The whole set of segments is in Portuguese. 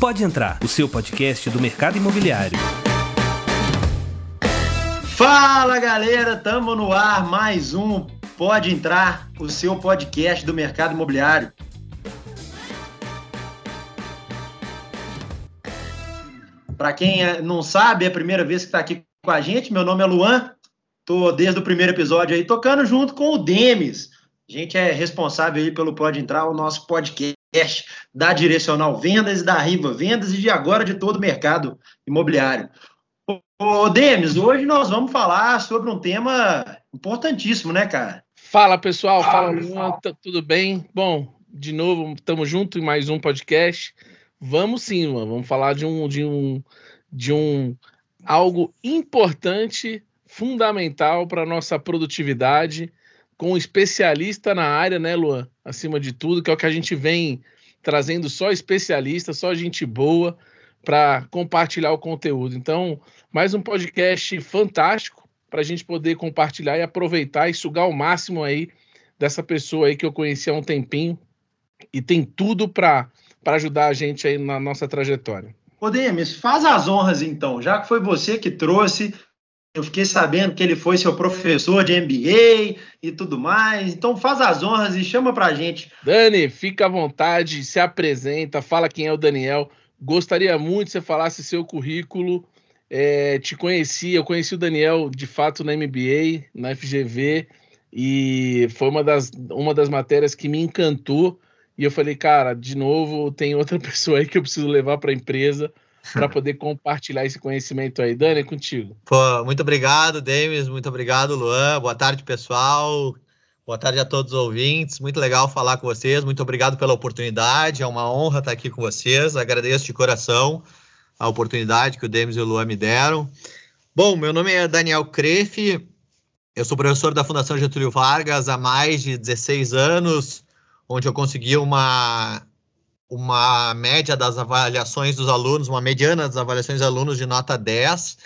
Pode entrar, o seu podcast do mercado imobiliário. Fala galera, tamo no ar, mais um Pode Entrar, o seu podcast do mercado imobiliário. Para quem é, não sabe, é a primeira vez que está aqui com a gente, meu nome é Luan, tô desde o primeiro episódio aí tocando junto com o Demis. A gente é responsável aí pelo Pode Entrar, o nosso podcast da Direcional Vendas, da Riva Vendas e de agora de todo o mercado imobiliário. Ô, Demis, hoje nós vamos falar sobre um tema importantíssimo, né, cara? Fala, pessoal. Fala, Luan. Tá tudo bem? Bom, de novo, estamos juntos em mais um podcast. Vamos sim, Luan. Vamos falar de um, de um, de um algo importante, fundamental para nossa produtividade com um especialista na área, né, Luan? Acima de tudo, que é o que a gente vem trazendo só especialista, só gente boa para compartilhar o conteúdo. Então, mais um podcast fantástico para a gente poder compartilhar e aproveitar e sugar o máximo aí dessa pessoa aí que eu conheci há um tempinho e tem tudo para ajudar a gente aí na nossa trajetória. Ô Demis, faz as honras então, já que foi você que trouxe, eu fiquei sabendo que ele foi seu professor de MBA e tudo mais. Então faz as honras e chama pra gente. Dani, fica à vontade, se apresenta, fala quem é o Daniel. Gostaria muito que você falasse seu currículo. É, te conheci, eu conheci o Daniel de fato na MBA, na FGV, e foi uma das, uma das matérias que me encantou. E eu falei, cara, de novo, tem outra pessoa aí que eu preciso levar para a empresa para poder compartilhar esse conhecimento aí. Dani, é contigo. Pô, muito obrigado, Demis. Muito obrigado, Luan. Boa tarde, pessoal. Boa tarde a todos os ouvintes. Muito legal falar com vocês. Muito obrigado pela oportunidade. É uma honra estar aqui com vocês. Agradeço de coração a oportunidade que o Demis e o Luan me deram. Bom, meu nome é Daniel Crefe. Eu sou professor da Fundação Getúlio Vargas há mais de 16 anos, onde eu consegui uma uma média das avaliações dos alunos, uma mediana das avaliações dos alunos de nota 10.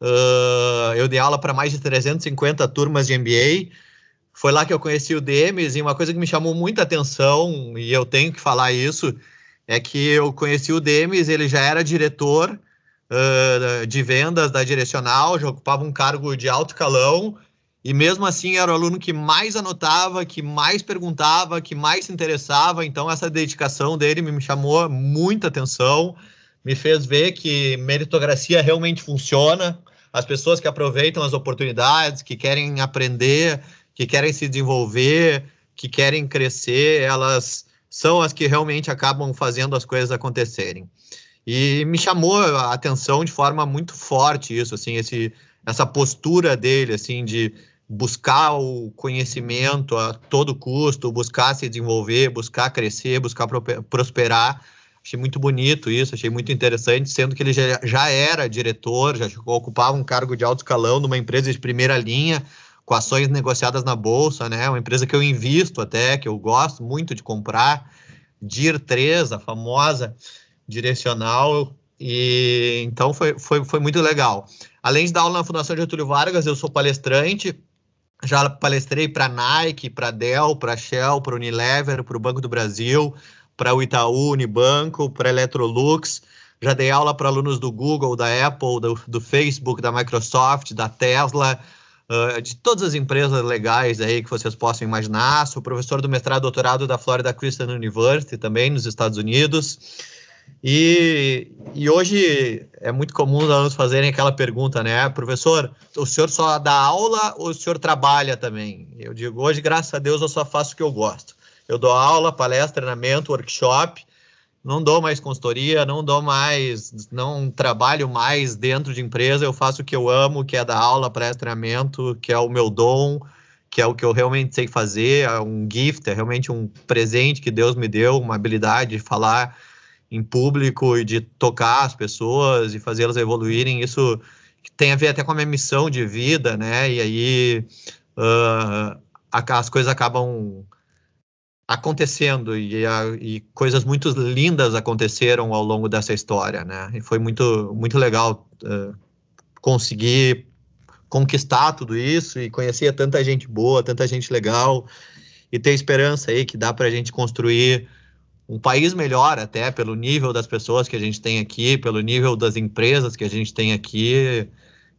Uh, eu dei aula para mais de 350 turmas de MBA. Foi lá que eu conheci o Demes e uma coisa que me chamou muita atenção, e eu tenho que falar isso, é que eu conheci o Demes, ele já era diretor uh, de vendas da Direcional, já ocupava um cargo de alto calão, e mesmo assim era o aluno que mais anotava, que mais perguntava, que mais se interessava. Então essa dedicação dele me chamou muita atenção, me fez ver que meritocracia realmente funciona. As pessoas que aproveitam as oportunidades, que querem aprender, que querem se desenvolver, que querem crescer, elas são as que realmente acabam fazendo as coisas acontecerem. E me chamou a atenção de forma muito forte isso, assim, esse, essa postura dele, assim, de buscar o conhecimento a todo custo, buscar se desenvolver, buscar crescer, buscar prosperar. Achei muito bonito isso, achei muito interessante, sendo que ele já, já era diretor, já ocupava um cargo de alto escalão numa empresa de primeira linha, com ações negociadas na bolsa, né? Uma empresa que eu invisto até, que eu gosto muito de comprar, DIR 3, a famosa direcional, e então foi, foi, foi muito legal. Além de dar aula na Fundação Getúlio Vargas, eu sou palestrante, já palestrei para Nike, para Dell, para Shell, para Unilever, para o Banco do Brasil, para o Itaú, Unibanco, para Electrolux. Já dei aula para alunos do Google, da Apple, do, do, Facebook, da Microsoft, da Tesla, uh, de todas as empresas legais aí que vocês possam imaginar. Sou professor do mestrado e doutorado da Florida Christian University, também nos Estados Unidos. E, e hoje é muito comum os alunos fazerem aquela pergunta, né? Professor, o senhor só dá aula ou o senhor trabalha também? Eu digo, hoje, graças a Deus, eu só faço o que eu gosto. Eu dou aula, palestra, treinamento, workshop, não dou mais consultoria, não dou mais, não trabalho mais dentro de empresa, eu faço o que eu amo, que é dar aula, palestra, treinamento, que é o meu dom, que é o que eu realmente sei fazer, é um gift, é realmente um presente que Deus me deu, uma habilidade de falar em público e de tocar as pessoas e fazê-las evoluírem, isso tem a ver até com a minha missão de vida, né? E aí uh, as coisas acabam acontecendo e, e, coisas muito lindas aconteceram ao longo dessa história, né? E foi muito muito legal uh, conseguir conquistar tudo isso e conhecer tanta gente boa, tanta gente legal e ter esperança aí que dá para a gente construir um país melhor, até pelo nível das pessoas que a gente tem aqui, pelo nível das empresas que a gente tem aqui.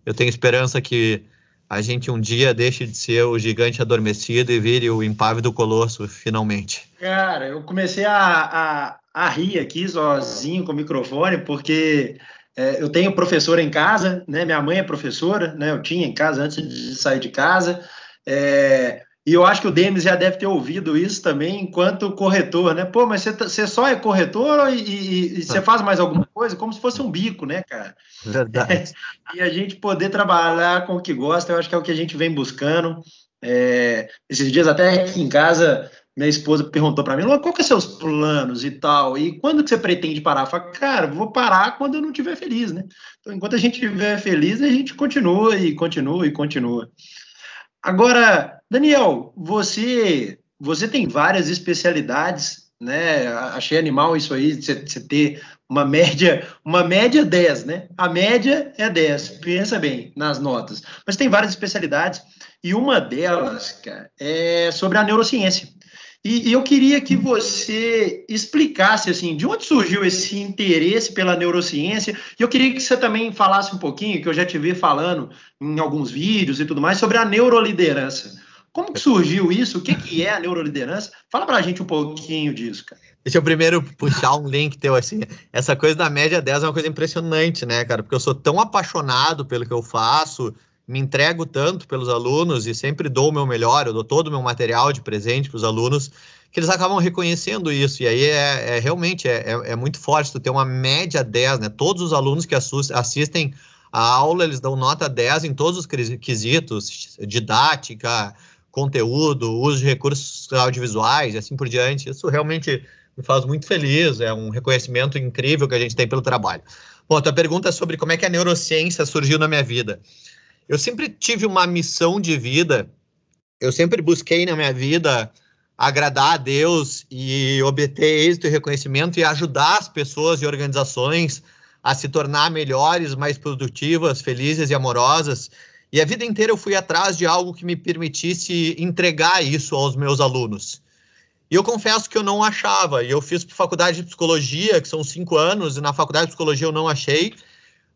Eu tenho esperança que a gente um dia deixe de ser o gigante adormecido e vire o impávido colosso, finalmente. Cara, eu comecei a, a, a rir aqui sozinho com o microfone, porque é, eu tenho professora em casa, né? Minha mãe é professora, né? Eu tinha em casa antes de sair de casa. É, e eu acho que o Demis já deve ter ouvido isso também enquanto corretor, né? Pô, mas você, tá, só é corretor e, você faz mais alguma coisa? Como se fosse um bico, né, cara? Verdade. e a gente poder trabalhar com o que gosta, eu acho que é o que a gente vem buscando. É, esses dias até aqui em casa, minha esposa perguntou para mim, qual que são seus planos e tal? E quando que você pretende parar? Eu falei, cara, vou parar quando eu não estiver feliz, né? Então, enquanto a gente estiver feliz, a gente continua e continua e continua. Agora, Daniel, você você tem várias especialidades, né? Achei animal isso aí, você, você ter uma média, uma média 10, né? A média é 10, pensa bem nas notas. Mas tem várias especialidades, e uma delas, cara, é sobre a neurociência. E, e, eu queria que você explicasse assim, de onde surgiu esse interesse pela neurociência. E eu queria que você também falasse um pouquinho, que eu já te vi falando em alguns vídeos e tudo mais, sobre a neuroliderança. Como que surgiu isso? O que, que é a neuroliderança? Fala para a gente um pouquinho disso, cara. Deixa eu primeiro puxar um link teu, assim. Essa coisa da média 10 é uma coisa impressionante, né, cara? Porque eu sou tão apaixonado pelo que eu faço, me entrego tanto pelos alunos e sempre dou o meu melhor, eu dou todo o meu material de presente para os alunos, que eles acabam reconhecendo isso. E aí é, é realmente é, é, é, muito forte tu ter uma média 10, né? Todos os alunos que assistem a aula, eles dão nota 10 em todos os quesitos, didática, conteúdo, uso de recursos audiovisuais e assim por diante. Isso realmente me faz muito feliz, é um reconhecimento incrível que a gente tem pelo trabalho. Bom, a tua pergunta é sobre como é que a neurociência surgiu na minha vida. Eu sempre tive uma missão de vida, eu sempre busquei na minha vida agradar a Deus e obter êxito e reconhecimento e ajudar as pessoas e organizações a se tornar melhores, mais produtivas, felizes e amorosas. E a vida inteira eu fui atrás de algo que me permitisse entregar isso aos meus alunos. E eu confesso que eu não achava. E eu fiz faculdade de psicologia, que são cinco anos, e na faculdade de psicologia eu não achei.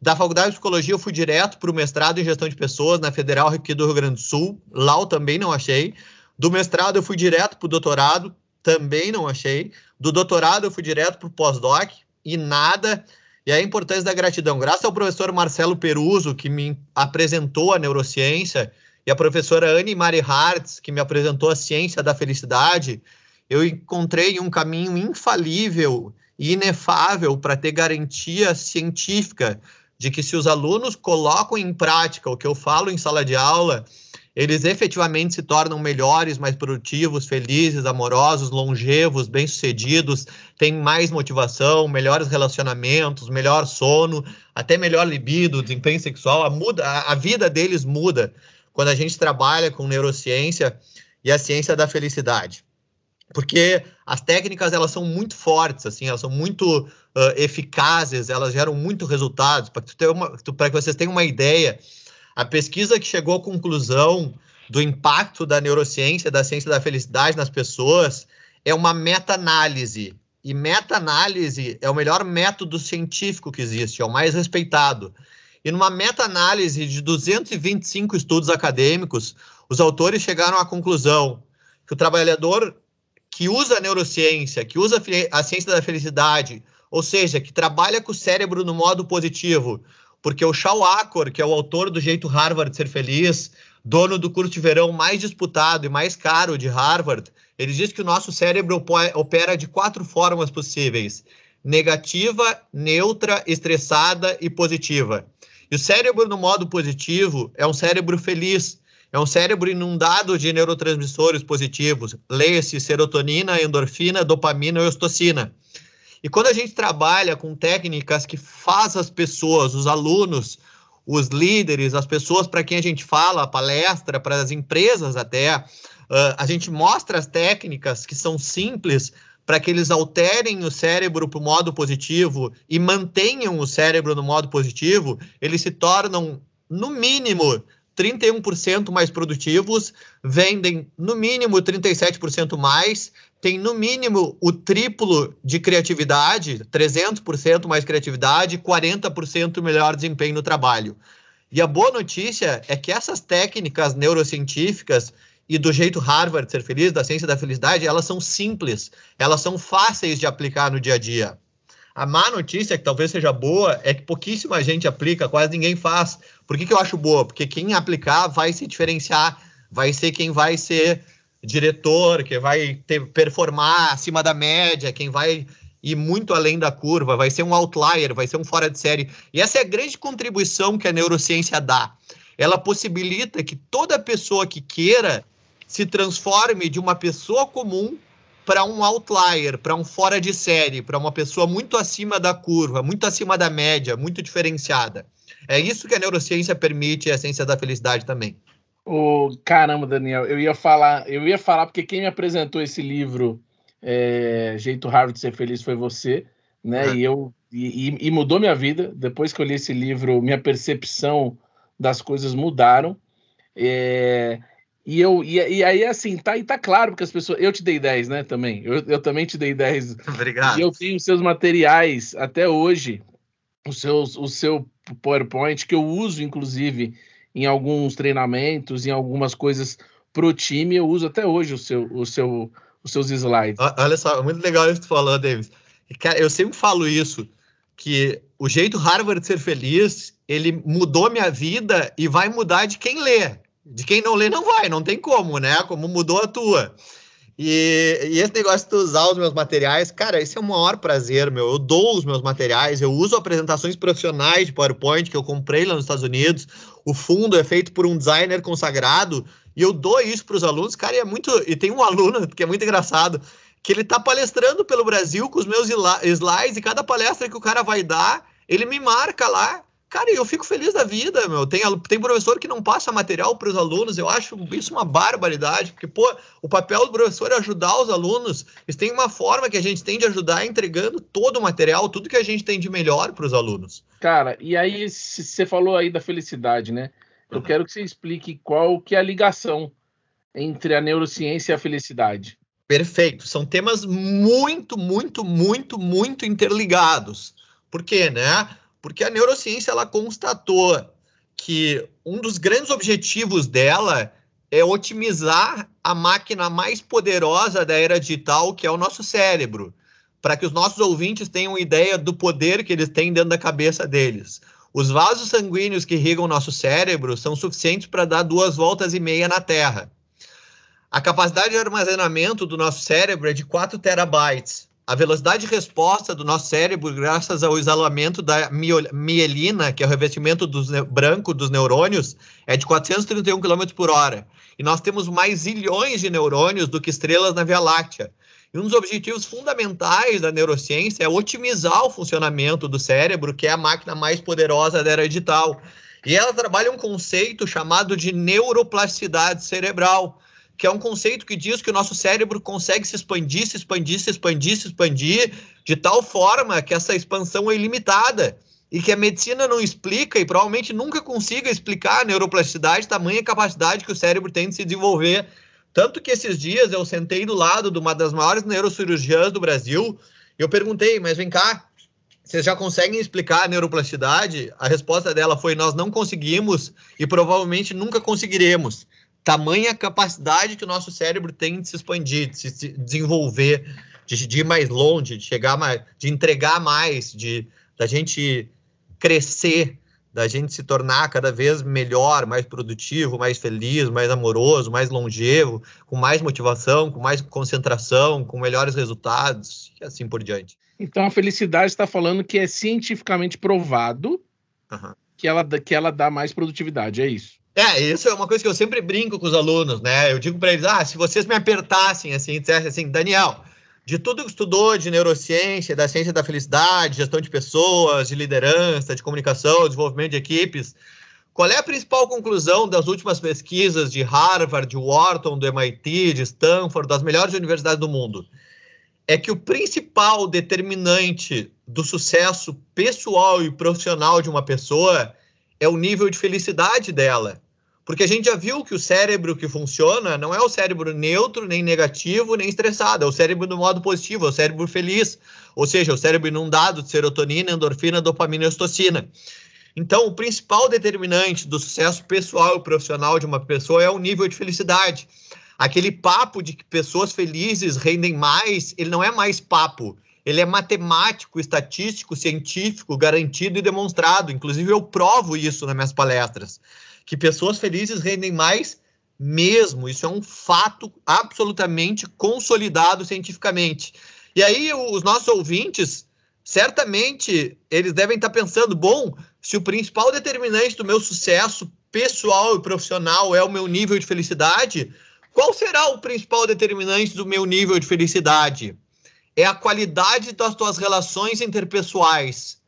Da faculdade de psicologia, eu fui direto para o mestrado em gestão de pessoas na Federal aqui do Rio Grande do Sul. Lá eu também não achei. Do mestrado, eu fui direto para o doutorado. Também não achei. Do doutorado, eu fui direto para o pós-doc e nada. E a importância da gratidão. Graças ao professor Marcelo Peruso, que me apresentou a neurociência, e a professora Anne Marie Hartz, que me apresentou a ciência da felicidade, eu encontrei um caminho infalível e inefável para ter garantia científica de que se os alunos colocam em prática o que eu falo em sala de aula, eles efetivamente se tornam melhores, mais produtivos, felizes, amorosos, longevos, bem-sucedidos, têm mais motivação, melhores relacionamentos, melhor sono, até melhor libido, desempenho sexual. A, muda, a, vida deles muda quando a gente trabalha com neurociência e a ciência da felicidade porque as técnicas elas são muito fortes, assim, elas são muito uh, eficazes, elas geram muito resultados. Para que vocês tenham uma ideia, a pesquisa que chegou à conclusão do impacto da neurociência, da ciência da felicidade nas pessoas, é uma meta-análise. E meta-análise é o melhor método científico que existe, é o mais respeitado. E numa meta-análise de 225 estudos acadêmicos, os autores chegaram à conclusão que o trabalhador que usa a neurociência, que usa a ciência da felicidade, ou seja, que trabalha com o cérebro no modo positivo, porque o Shao Akor, que é o autor do Jeito Harvard de Ser Feliz, dono do curso de verão mais disputado e mais caro de Harvard, ele diz que o nosso cérebro opera de quatro formas possíveis: negativa, neutra, estressada e positiva. E o cérebro no modo positivo é um cérebro feliz, é um cérebro inundado de neurotransmissores positivos. Leia-se serotonina, endorfina, dopamina e ostocina. E quando a gente trabalha com técnicas que faz as pessoas, os alunos, os líderes, as pessoas para quem a gente fala, a palestra, para as empresas até, uh, a gente mostra as técnicas que são simples para que eles alterem o cérebro para o modo positivo e mantenham o cérebro no modo positivo, eles se tornam, no mínimo, 31% mais produtivos, vendem no mínimo 37% mais, tem no mínimo o triplo de criatividade, 300% mais criatividade, 40% melhor desempenho no trabalho. E a boa notícia é que essas técnicas neurocientíficas e do jeito Harvard ser feliz, da ciência da felicidade, elas são simples, elas são fáceis de aplicar no dia a dia. A má notícia, que talvez seja boa, é que pouquíssima gente aplica, quase ninguém faz. Por que, que eu acho boa? Porque quem aplicar vai se diferenciar, vai ser quem vai ser diretor, que vai ter, performar acima da média, quem vai ir muito além da curva, vai ser um outlier, vai ser um fora de série. E essa é a grande contribuição que a neurociência dá. Ela possibilita que toda pessoa que queira se transforme de uma pessoa comum para um outlier, para um fora de série, para uma pessoa muito acima da curva, muito acima da média, muito diferenciada. É isso que a neurociência permite a ciência da felicidade também. O oh, caramba, Daniel, eu ia falar, eu ia falar porque quem me apresentou esse livro, é, Jeito Harvard de Ser Feliz, foi você, né? Uhum. E eu e, e, mudou minha vida. Depois que eu li esse livro, minha percepção das coisas mudaram. É, e, eu, e, e, aí, assim, tá, e tá claro, porque as pessoas. Eu te dei 10, né? Também. Eu, eu também te dei 10. Obrigado. E eu tenho os seus materiais até hoje, os seus, o seu PowerPoint, que eu uso, inclusive, em alguns treinamentos, em algumas coisas pro time, eu uso até hoje o seu, o seu, os seus slides. Olha só, muito legal isso que tu falou, Davis. Cara, eu sempre falo isso, que o jeito Harvard de ser feliz, ele mudou minha vida e vai mudar de quem lê. De quem não lê, não vai, não tem como, né? Como mudou a tua. E, e, esse negócio de usar os meus materiais, cara, esse é o maior prazer, meu. Eu dou os meus materiais, eu uso apresentações profissionais de PowerPoint que eu comprei lá nos Estados Unidos. O fundo é feito por um designer consagrado e eu dou isso para os alunos, cara. E é muito. E tem um aluno que é muito engraçado, que ele tá palestrando pelo Brasil com os meus slides e cada palestra que o cara vai dar, ele me marca lá Cara, eu fico feliz da vida, meu. Tem, tem professor que não passa material para os alunos, eu acho isso uma barbaridade, porque, pô, o papel do professor é ajudar os alunos. Eles têm uma forma que a gente tem de ajudar entregando todo o material, tudo que a gente tem de melhor para os alunos. Cara, e aí você falou aí da felicidade, né? Eu uhum. quero que você explique qual que é a ligação entre a neurociência e a felicidade. Perfeito. São temas muito, muito, muito, muito interligados. Por quê, né? Porque a neurociência ela constatou que um dos grandes objetivos dela é otimizar a máquina mais poderosa da era digital, que é o nosso cérebro, para que os nossos ouvintes tenham ideia do poder que eles têm dentro da cabeça deles. Os vasos sanguíneos que irrigam nosso cérebro são suficientes para dar duas voltas e meia na Terra. A capacidade de armazenamento do nosso cérebro é de 4 terabytes a velocidade de resposta do nosso cérebro, graças ao isolamento da mielina, que é o revestimento dos branco dos neurônios, é de 431 km por hora. E nós temos mais zilhões de neurônios do que estrelas na Via Láctea. E um dos objetivos fundamentais da neurociência é otimizar o funcionamento do cérebro, que é a máquina mais poderosa da era digital. E ela trabalha um conceito chamado de neuroplasticidade cerebral, que é um conceito que diz que o nosso cérebro consegue se expandir, se expandir, se expandir, se expandir, de tal forma que essa expansão é ilimitada e que a medicina não explica e provavelmente nunca consiga explicar a neuroplasticidade, tamanha capacidade que o cérebro tem de se desenvolver. Tanto que esses dias eu sentei do lado de uma das maiores neurocirurgiãs do Brasil e eu perguntei, mas vem cá, vocês já conseguem explicar a neuroplasticidade? A resposta dela foi: nós não conseguimos e provavelmente nunca conseguiremos tamanha capacidade que o nosso cérebro tem de se expandir, de se desenvolver, de, de ir mais longe, de chegar mais, de entregar mais, de da gente crescer, da gente se tornar cada vez melhor, mais produtivo, mais feliz, mais amoroso, mais longevo, com mais motivação, com mais concentração, com melhores resultados e assim por diante. Então a felicidade está falando que é cientificamente provado uhum. que, ela, que ela dá mais produtividade, é isso? É, isso é uma coisa que eu sempre brinco com os alunos, né? Eu digo para eles: ah, se vocês me apertassem assim, dissessem assim, Daniel, de tudo que estudou de neurociência, da ciência da felicidade, gestão de pessoas, de liderança, de comunicação, desenvolvimento de equipes, qual é a principal conclusão das últimas pesquisas de Harvard, de Wharton, do MIT, de Stanford, das melhores universidades do mundo? É que o principal determinante do sucesso pessoal e profissional de uma pessoa é o nível de felicidade dela. Porque a gente já viu que o cérebro que funciona não é o cérebro neutro, nem negativo, nem estressado, é o cérebro do modo positivo, é o cérebro feliz, ou seja, o cérebro inundado de serotonina, endorfina, dopamina e ocitocina. Então, o principal determinante do sucesso pessoal e profissional de uma pessoa é o nível de felicidade. Aquele papo de que pessoas felizes rendem mais, ele não é mais papo, ele é matemático, estatístico, científico, garantido e demonstrado. Inclusive, eu provo isso nas minhas palestras que pessoas felizes rendem mais mesmo. Isso é um fato absolutamente consolidado cientificamente. E aí, os nossos ouvintes, certamente, eles devem estar pensando: bom, se o principal determinante do meu sucesso pessoal e profissional é o meu nível de felicidade, qual será o principal determinante do meu nível de felicidade? É a qualidade das tuas relações interpessoais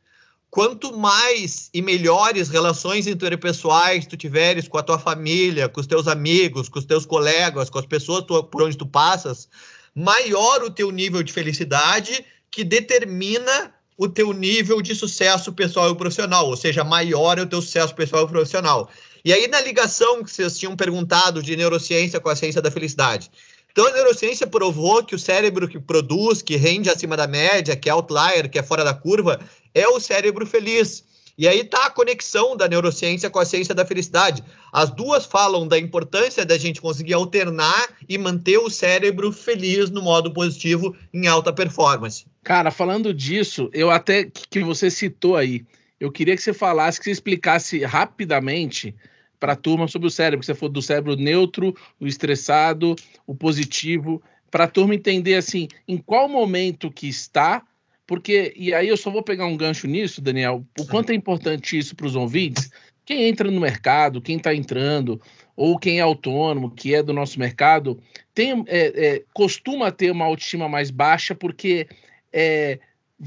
quanto mais e melhores relações interpessoais tu tiveres com a tua família, com os teus amigos, com os teus colegas, com as pessoas tu, por onde tu passas, maior o teu nível de felicidade que determina o teu nível de sucesso pessoal e profissional, ou seja, maior é o teu sucesso pessoal e profissional. E aí, na ligação que vocês tinham perguntado de neurociência com a ciência da felicidade, então, a neurociência provou que o cérebro que produz, que rende acima da média, que é outlier, que é fora da curva, é o cérebro feliz. E aí está a conexão da neurociência com a ciência da felicidade. As duas falam da importância da gente conseguir alternar e manter o cérebro feliz no modo positivo em alta performance. Cara, falando disso, eu até que você citou aí, eu queria que você falasse, que você explicasse rapidamente para a turma sobre o cérebro, que você falou do cérebro neutro, o estressado, o positivo, para a turma entender assim, em qual momento que está, porque, e aí eu só vou pegar um gancho nisso, Daniel, o quanto é importante isso para os ouvintes, quem entra no mercado, quem está entrando, ou quem é autônomo, que é do nosso mercado, tem, é, é, costuma ter uma autoestima mais baixa, porque é,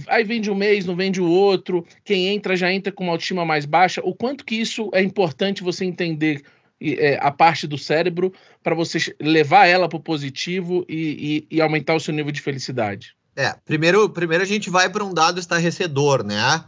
Aí vende um mês, não vende o outro. Quem entra já entra com uma autoestima mais baixa. O quanto que isso é importante você entender é, a parte do cérebro para você levar ela para o positivo e, e, e, aumentar o seu nível de felicidade? É, primeiro, primeiro a gente vai para um dado estarrecedor, né?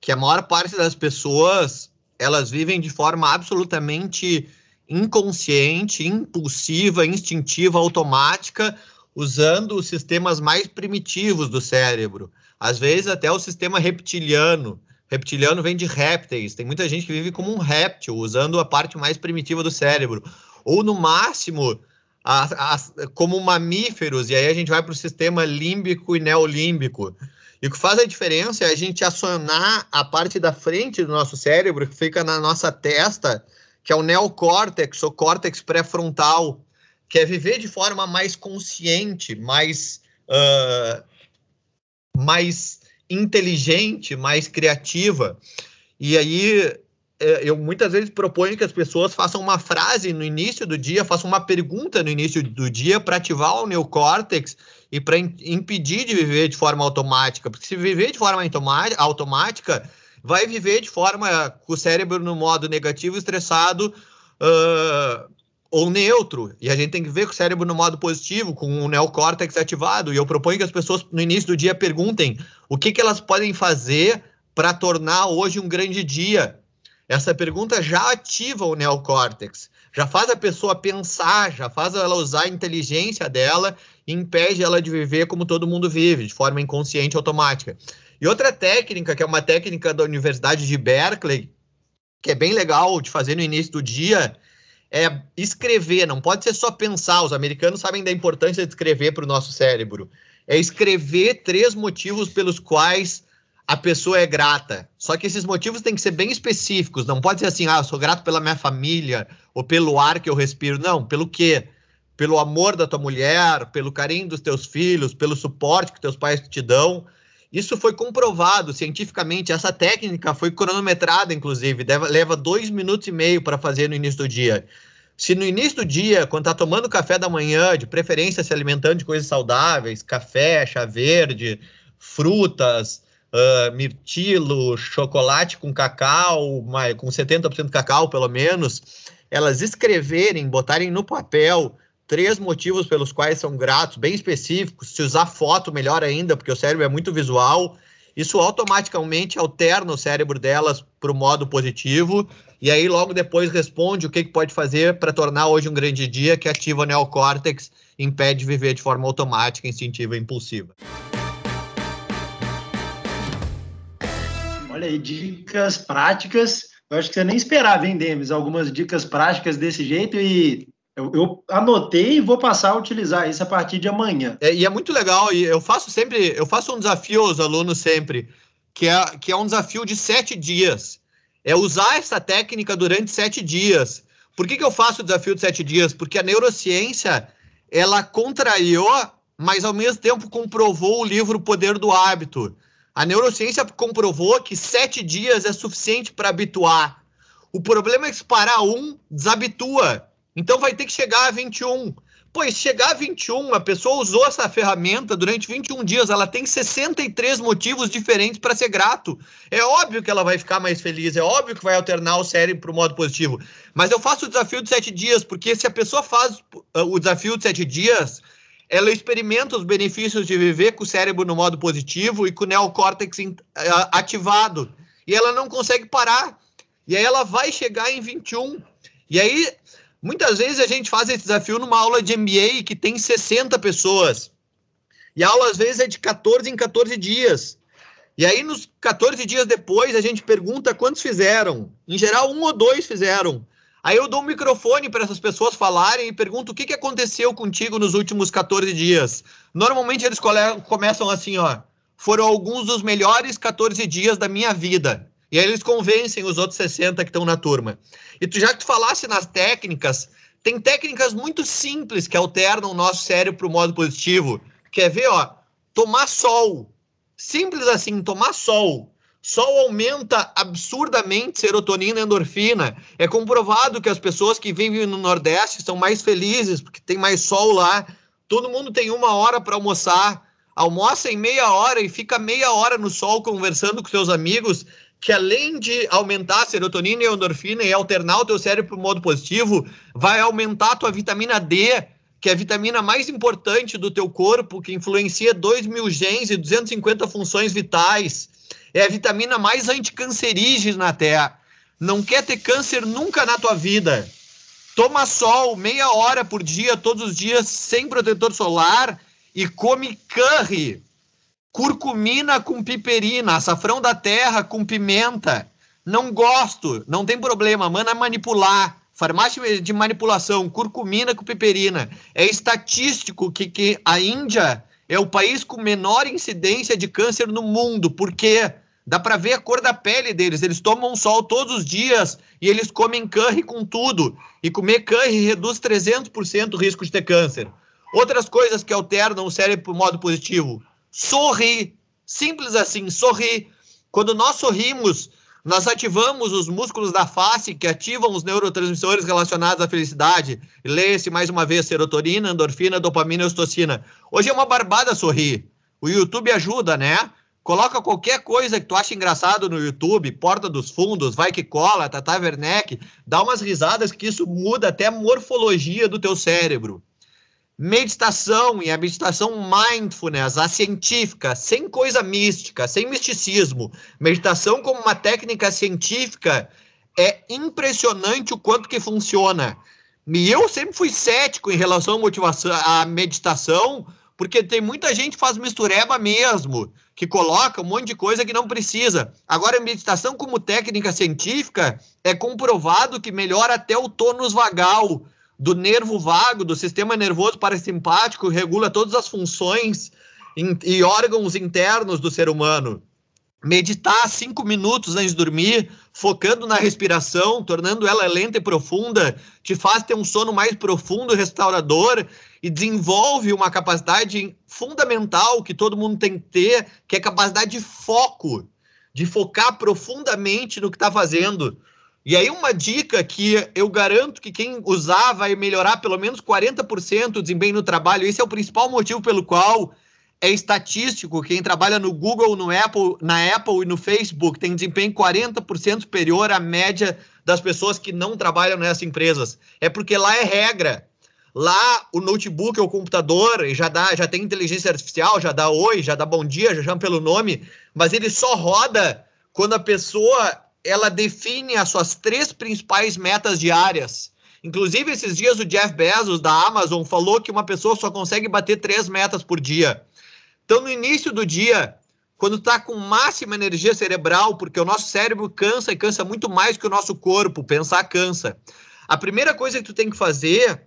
Que a maior parte das pessoas elas vivem de forma absolutamente inconsciente, impulsiva, instintiva, automática, usando os sistemas mais primitivos do cérebro às vezes até o sistema reptiliano. Reptiliano vem de répteis. Tem muita gente que vive como um réptil, usando a parte mais primitiva do cérebro. Ou, no máximo, a, a, como mamíferos, e aí a gente vai para o sistema límbico e neolímbico. E o que faz a diferença é a gente acionar a parte da frente do nosso cérebro, que fica na nossa testa, que é o neocórtex, ou córtex pré-frontal, que é viver de forma mais consciente, mais uh, mais inteligente, mais criativa. E aí eu muitas vezes proponho que as pessoas façam uma frase no início do dia, façam uma pergunta no início do dia para ativar o neocórtex e para impedir de viver de forma automática. Porque se viver de forma automática, vai viver de forma com o cérebro no modo negativo, estressado, uh, ou neutro. E a gente tem que ver com o cérebro no modo positivo, com o neocórtex ativado. E eu proponho que as pessoas, no início do dia, perguntem o que, que elas podem fazer para tornar hoje um grande dia. Essa pergunta já ativa o neocórtex, já faz a pessoa pensar, já faz ela usar a inteligência dela e impede ela de viver como todo mundo vive, de forma inconsciente automática. E outra técnica, que é uma técnica da Universidade de Berkeley, que é bem legal de fazer no início do dia, é escrever, não pode ser só pensar. Os americanos sabem da importância de escrever para o nosso cérebro. É escrever três motivos pelos quais a pessoa é grata. Só que esses motivos têm que ser bem específicos. Não pode ser assim, ah, eu sou grato pela minha família, ou pelo ar que eu respiro. Não, pelo quê? Pelo amor da tua mulher, pelo carinho dos teus filhos, pelo suporte que teus pais te dão. Isso foi comprovado cientificamente. Essa técnica foi cronometrada, inclusive. Leva dois minutos e meio para fazer no início do dia. Se no início do dia, quando está tomando café da manhã, de preferência se alimentando de coisas saudáveis, café, chá verde, frutas, uh, mirtilo, chocolate com cacau, com 70% de cacau pelo menos, elas escreverem, botarem no papel três motivos pelos quais são gratos, bem específicos. Se usar foto, melhor ainda, porque o cérebro é muito visual. isso automaticamente alterna o cérebro delas para o modo positivo e aí logo depois responde o que, que pode fazer para tornar hoje um grande dia que ativa o neocórtex impede de viver de forma automática, instintiva e impulsiva. Olha aí, dicas práticas. Eu acho que você nem esperava, hein, Demis? Algumas dicas práticas desse jeito e eu, eu, anotei e vou passar a utilizar isso a partir de amanhã. É, e é muito legal, e eu faço sempre, eu faço um desafio aos alunos sempre, que é, que é um desafio de sete dias. É usar essa técnica durante sete dias. Por que, que eu faço o desafio de sete dias? Porque a neurociência, ela contrariou, mas ao mesmo tempo comprovou o livro Poder do Hábito. A neurociência comprovou que sete dias é suficiente para habituar. O problema é que se parar um, desabitua. Então vai ter que chegar a 21. Pois chegar a 21, a pessoa usou essa ferramenta durante 21 dias, ela tem 63 motivos diferentes para ser grato. É óbvio que ela vai ficar mais feliz, é óbvio que vai alternar o cérebro para o modo positivo. Mas eu faço o desafio de 7 dias, porque se a pessoa faz uh, o desafio de 7 dias, ela experimenta os benefícios de viver com o cérebro no modo positivo e com o neocórtex uh, ativado. E ela não consegue parar. E aí ela vai chegar em 21. E aí Muitas vezes a gente faz esse desafio numa aula de MBA que tem 60 pessoas. E a aula, às vezes, é de 14 em 14 dias. E aí, nos 14 dias depois, a gente pergunta quantos fizeram. Em geral, um ou dois fizeram. Aí eu dou um microfone para essas pessoas falarem e pergunto o que, que aconteceu contigo nos últimos 14 dias. Normalmente eles começam assim, ó. Foram alguns dos melhores 14 dias da minha vida. E aí eles convencem os outros 60 que estão na turma. E tu já que tu falasse nas técnicas, tem técnicas muito simples que alternam o nosso cérebro para o modo positivo. Quer ver, ó? Tomar sol. Simples assim, tomar sol. Sol aumenta absurdamente serotonina e endorfina. É comprovado que as pessoas que vivem no Nordeste são mais felizes porque tem mais sol lá. Todo mundo tem uma hora para almoçar. Almoça em meia hora e fica meia hora no sol conversando com seus amigos que além de aumentar a serotonina e a endorfina e alternar o teu cérebro para o modo positivo, vai aumentar a tua vitamina D, que é a vitamina mais importante do teu corpo, que influencia 2 mil genes e 250 funções vitais. É a vitamina mais anticancerígena na Terra. Não quer ter câncer nunca na tua vida. Toma sol meia hora por dia, todos os dias, sem protetor solar e come curry curcumina com piperina, açafrão da terra com pimenta. Não gosto, não tem problema, manda manipular. Farmácia de manipulação, curcumina com piperina. É estatístico que, que a Índia é o país com menor incidência de câncer no mundo. Por quê? Dá para ver a cor da pele deles. Eles tomam sol todos os dias e eles comem curry com tudo. E comer curry reduz 300% o risco de ter câncer. Outras coisas que alternam o cérebro para modo positivo sorrir. Simples assim, sorrir. Quando nós sorrimos, nós ativamos os músculos da face que ativam os neurotransmissores relacionados à felicidade. Leia-se mais uma vez serotonina, endorfina, dopamina e ocitocina. Hoje é uma barbada sorrir. O YouTube ajuda, né? Coloca qualquer coisa que tu acha engraçado no YouTube, Porta dos Fundos, Vai Que Cola, Tata Werneck, dá umas risadas que isso muda até a morfologia do teu cérebro meditação e a meditação mindfulness, a científica, sem coisa mística, sem misticismo. Meditação como uma técnica científica é impressionante o quanto que funciona. E eu sempre fui cético em relação à motivação, à meditação, porque tem muita gente que faz mistureba mesmo, que coloca um monte de coisa que não precisa. Agora, a meditação como técnica científica é comprovado que melhora até o tônus vagal, do nervo vago, do sistema nervoso parasimpático, regula todas as funções e órgãos internos do ser humano. Meditar cinco minutos antes de dormir, focando na respiração, tornando ela lenta e profunda, te faz ter um sono mais profundo e restaurador e desenvolve uma capacidade fundamental que todo mundo tem que ter, que é capacidade de foco, de focar profundamente no que está fazendo. E aí, uma dica que eu garanto que quem usar vai melhorar pelo menos 40% o desempenho no trabalho. Esse é o principal motivo pelo qual é estatístico. Quem trabalha no Google, no Apple, na Apple e no Facebook tem desempenho 40% superior à média das pessoas que não trabalham nessas empresas. É porque lá é regra. Lá o notebook ou o computador já dá, já tem inteligência artificial, já dá oi, já dá bom dia, já chama pelo nome. mas ele só roda quando a pessoa ela define as suas três principais metas diárias. Inclusive, esses dias o Jeff Bezos da Amazon falou que uma pessoa só consegue bater três metas por dia. Então, no início do dia, quando está com máxima energia cerebral, porque o nosso cérebro cansa e cansa muito mais que o nosso corpo, pensar cansa. A primeira coisa que tu tem que fazer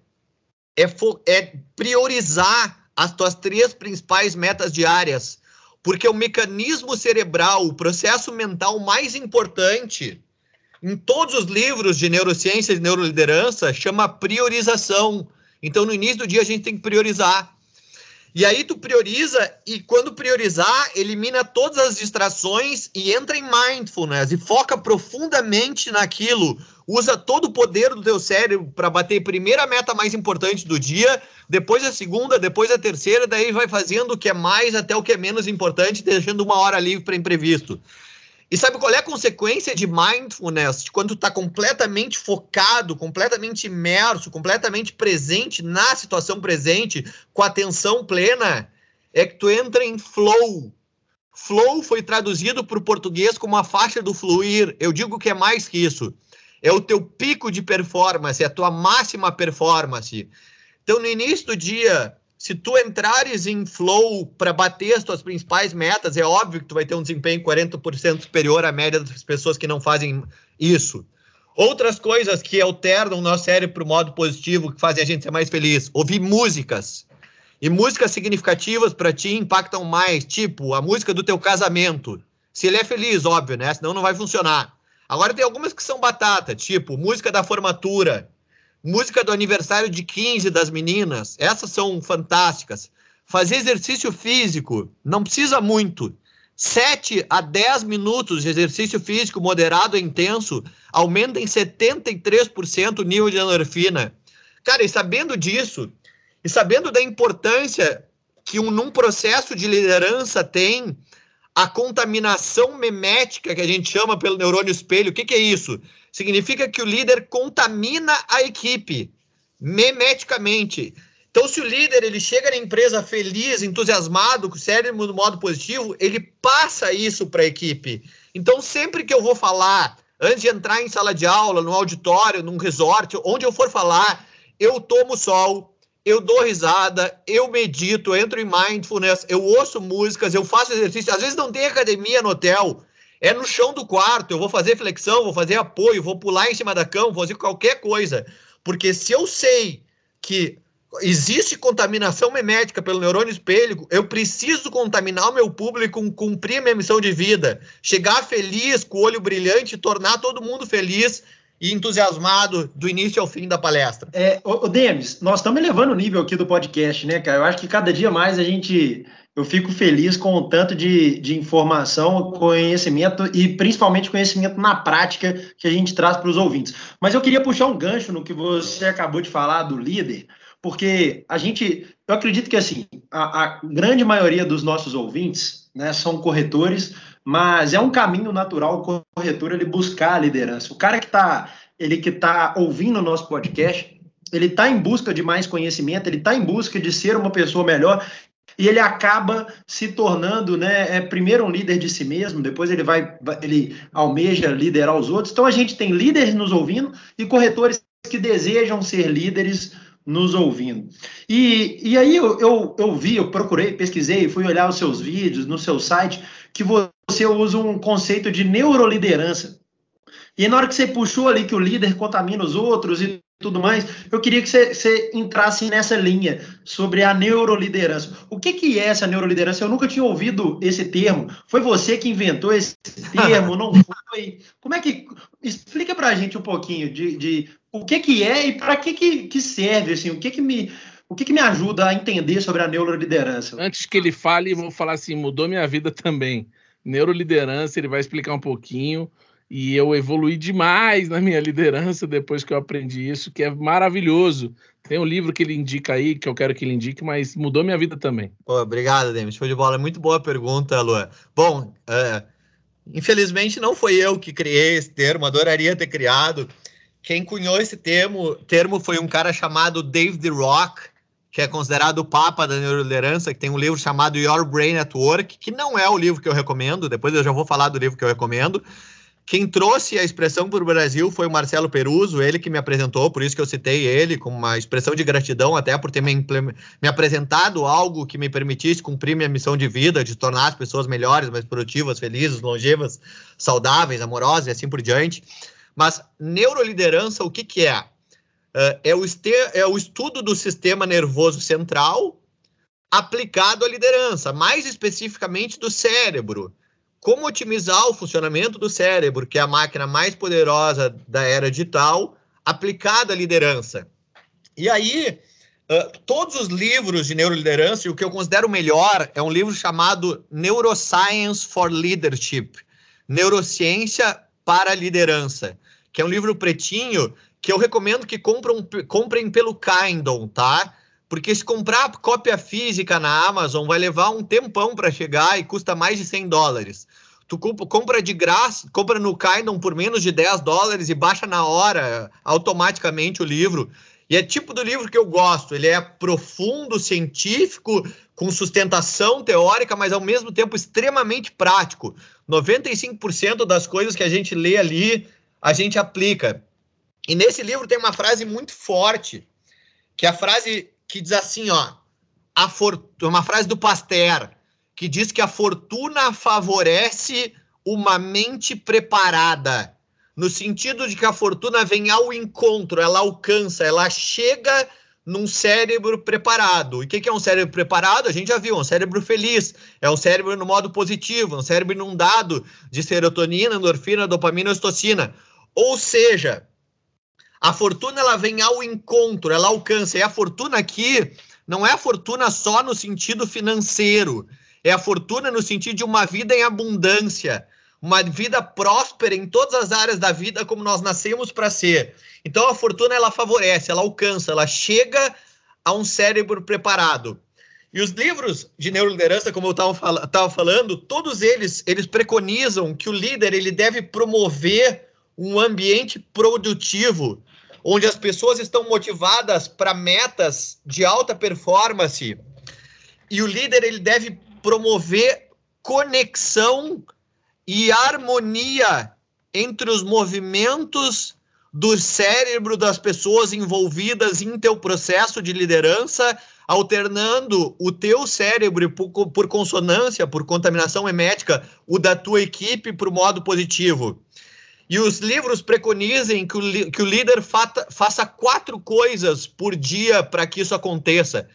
é, é priorizar as tuas três principais metas diárias, porque o mecanismo cerebral, o processo mental mais importante em todos os livros de neurociência e neuroliderança chama priorização. Então, no início do dia, a gente tem que priorizar. E aí tu prioriza e quando priorizar, elimina todas as distrações e entra em mindfulness e foca profundamente naquilo. Usa todo o poder do teu cérebro para bater a meta mais importante do dia, depois a segunda, depois a terceira, daí vai fazendo o que é mais até o que é menos importante, deixando uma hora livre para imprevisto. E sabe qual é a consequência de mindfulness? De quando tu está completamente focado, completamente imerso, completamente presente na situação presente, com atenção plena, é que tu entra em flow. Flow foi traduzido para o português como a faixa do fluir. Eu digo que é mais que isso. É o teu pico de performance, é a tua máxima performance. Então, no início do dia, se tu entrares em flow para bater as tuas principais metas, é óbvio que tu vai ter um desempenho 40% superior à média das pessoas que não fazem isso. Outras coisas que alternam o nosso cérebro para o modo positivo, que fazem a gente ser mais feliz. Ouvir músicas. E músicas significativas para ti impactam mais, tipo a música do teu casamento. Se ele é feliz, óbvio, né? Senão não vai funcionar. Agora tem algumas que são batata, tipo música da formatura, música do aniversário de 15 das meninas, essas são fantásticas. Fazer exercício físico, não precisa muito. 7 a 10 minutos de exercício físico moderado e intenso aumenta em 73% o nível de endorfina. Cara, e sabendo disso, e sabendo da importância que um, num processo de liderança tem a contaminação memética, que a gente chama pelo neurônio espelho, o que, que é isso? significa que o líder contamina a equipe memeticamente. Então, se o líder ele chega na empresa feliz, entusiasmado, com o cérebro no modo positivo, ele passa isso para a equipe. Então, sempre que eu vou falar, antes de entrar em sala de aula, no auditório, num resort, onde eu for falar, eu tomo sol, eu dou risada, eu medito, eu entro em mindfulness, eu ouço músicas, eu faço exercício. Às vezes não tem academia no hotel, é no chão do quarto, eu vou fazer flexão, vou fazer apoio, vou pular em cima da cama, vou fazer qualquer coisa. Porque se eu sei que existe contaminação memética pelo neurônio espelho, eu preciso contaminar o meu público, cumprir minha missão de vida, chegar feliz, com o olho brilhante, tornar todo mundo feliz e entusiasmado do início ao fim da palestra. É, o Demis, nós estamos elevando o nível aqui do podcast, né, cara? Eu acho que cada dia mais a gente eu fico feliz com o tanto de, de informação, conhecimento e principalmente conhecimento na prática que a gente traz para os ouvintes. Mas eu queria puxar um gancho no que você acabou de falar do líder, porque a gente, eu acredito que assim, a, a grande maioria dos nossos ouvintes né, são corretores, mas é um caminho natural o corretor ele buscar a liderança. O cara que está ele que está ouvindo o nosso podcast, ele está em busca de mais conhecimento, ele está em busca de ser uma pessoa melhor e ele acaba se tornando, né, é, primeiro um líder de si mesmo, depois ele vai, ele almeja liderar os outros. Então a gente tem líderes nos ouvindo e corretores que desejam ser líderes nos ouvindo. E, e aí eu, eu, eu vi, eu procurei, pesquisei, fui olhar os seus vídeos no seu site, que você usa um conceito de neuroliderança. E na hora que você puxou ali que o líder contamina os outros e tudo mais, eu queria que você, você, entrasse nessa linha sobre a neuroliderança. O que, que é essa neuroliderança? Eu nunca tinha ouvido esse termo. Foi você que inventou esse termo? Não foi? Como é que... Explica para a gente um pouquinho de, de, o que, que é e para que, que, que serve, assim, o que, que me... O que, que me ajuda a entender sobre a neuroliderança? Antes que ele fale, vou falar assim, mudou minha vida também. Neuroliderança, ele vai explicar um pouquinho e eu evolui demais na minha liderança depois que eu aprendi isso, que é maravilhoso. Tem um livro que ele indica aí, que eu quero que ele indique, mas mudou minha vida também. Pô, obrigado, Demis. Show de bola. Muito boa pergunta, Luan. Bom, uh, infelizmente não foi eu que criei esse termo, adoraria ter criado. Quem cunhou esse termo, termo foi um cara chamado Dave The Rock, que é considerado o papa da neuroliderança, que tem um livro chamado Your Brain at Work, que não é o livro que eu recomendo, depois eu já vou falar do livro que eu recomendo. Quem trouxe a expressão para o Brasil foi o Marcelo Peruso, ele que me apresentou, por isso que eu citei ele como uma expressão de gratidão, até por ter me, me apresentado algo que me permitisse cumprir minha missão de vida, de tornar as pessoas melhores, mais produtivas, felizes, longevas, saudáveis, amorosas e assim por diante. Mas neuroliderança, o que, que é? Uh, é, o é o estudo do sistema nervoso central aplicado à liderança, mais especificamente do cérebro. Como otimizar o funcionamento do cérebro, que é a máquina mais poderosa da era digital, aplicada à liderança. E aí, uh, todos os livros de neuroliderança, e o que eu considero melhor é um livro chamado Neuroscience for Leadership Neurociência para Liderança, que é um livro pretinho que eu recomendo que comprem pelo Kindle, tá? Porque se comprar cópia física na Amazon vai levar um tempão para chegar e custa mais de 100 dólares. Tu compra de graça, compra no Kindle por menos de 10 dólares e baixa na hora automaticamente o livro. E é tipo do livro que eu gosto. Ele é profundo, científico, com sustentação teórica, mas ao mesmo tempo extremamente prático. 95% das coisas que a gente lê ali, a gente aplica. E nesse livro tem uma frase muito forte, que é a frase que diz assim, ó, a fortuna, uma frase do Pasteur, que diz que a fortuna favorece uma mente preparada, no sentido de que a fortuna vem ao encontro, ela alcança, ela chega num cérebro preparado. E o que, que é um cérebro preparado? A gente já viu, é um cérebro feliz, é um cérebro no modo positivo, um cérebro inundado de serotonina, endorfina, dopamina ocitocina. Ou seja, a fortuna ela vem ao encontro, ela alcança. E a fortuna aqui não é a fortuna só no sentido financeiro, é a fortuna no sentido de uma vida em abundância, uma vida próspera em todas as áreas da vida como nós nascemos para ser. Então a fortuna ela favorece, ela alcança, ela chega a um cérebro preparado. E os livros de neuroliderança, como eu estava falando, todos eles eles preconizam que o líder ele deve promover um ambiente produtivo onde as pessoas estão motivadas para metas de alta performance e o líder ele deve promover conexão e harmonia entre os movimentos do cérebro das pessoas envolvidas em teu processo de liderança, alternando o teu cérebro por, por consonância, por contaminação emética, o da tua equipe para o modo positivo. E os livros preconizem que o, que o líder fata, faça quatro coisas por dia para que isso aconteça.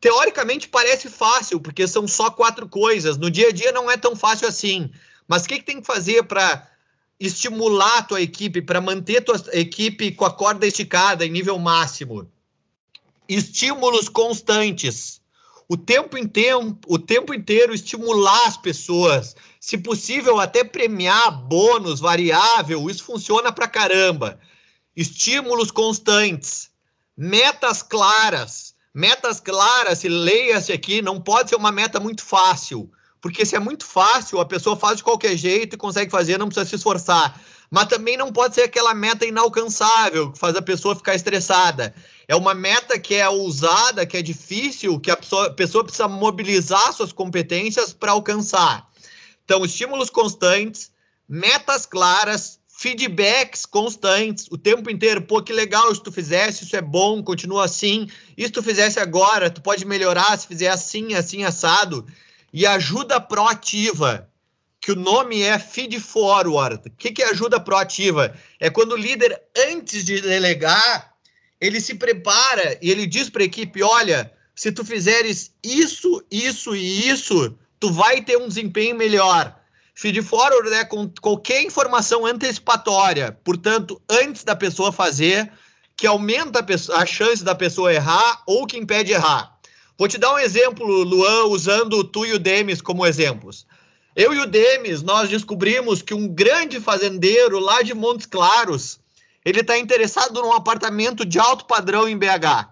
Teoricamente parece fácil, porque são só quatro coisas. No dia a dia não é tão fácil assim. Mas o que, que tem que fazer para estimular a tua equipe, para manter a tua equipe com a corda esticada em nível máximo? Estímulos constantes. O tempo, em tempo, o tempo inteiro estimular as pessoas, se possível, até premiar bônus variável, isso funciona pra caramba. Estímulos constantes, metas claras. Metas claras, se leia-se aqui, não pode ser uma meta muito fácil, porque se é muito fácil, a pessoa faz de qualquer jeito e consegue fazer, não precisa se esforçar. Mas também não pode ser aquela meta inalcançável, que faz a pessoa ficar estressada. É uma meta que é ousada, que é difícil, que a pessoa, a pessoa precisa mobilizar suas competências para alcançar. Então, estímulos constantes, metas claras, feedbacks constantes, o tempo inteiro. Pô, que legal se tu fizesse, isso é bom, continua assim. Se tu fizesse agora, tu pode melhorar se fizer assim, assim, assado. E ajuda proativa, que o nome é feed forward. O que, que é ajuda proativa? É quando o líder, antes de delegar, ele se prepara e ele diz para a equipe: olha, se tu fizeres isso, isso e isso, tu vai ter um desempenho melhor. Feed forward é com qualquer informação antecipatória, portanto, antes da pessoa fazer, que aumenta a, pessoa, a chance da pessoa errar ou que impede errar. Vou te dar um exemplo, Luan, usando tu e o Demis como exemplos. Eu e o Demis, nós descobrimos que um grande fazendeiro lá de Montes Claros, ele está interessado num apartamento de alto padrão em BH.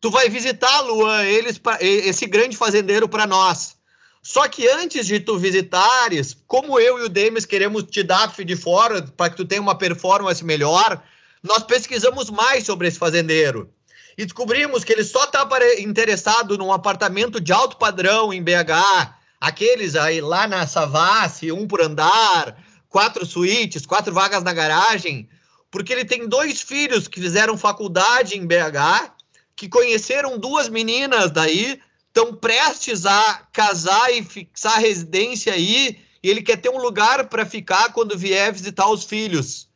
Tu vai visitar, Luan, eles, esse grande fazendeiro para nós. Só que antes de tu visitares, como eu e o Demis queremos te dar feed fora para que tu tenha uma performance melhor, nós pesquisamos mais sobre esse fazendeiro. e descobrimos que ele só está interessado num apartamento de alto padrão em BH, aqueles aí lá na Savassi, um por andar, quatro suítes, quatro vagas na garagem, porque ele tem dois filhos que fizeram faculdade em BH, que conheceram duas meninas daí, estão prestes a casar e fixar residência aí, e ele quer ter um lugar para ficar quando vier visitar os filhos.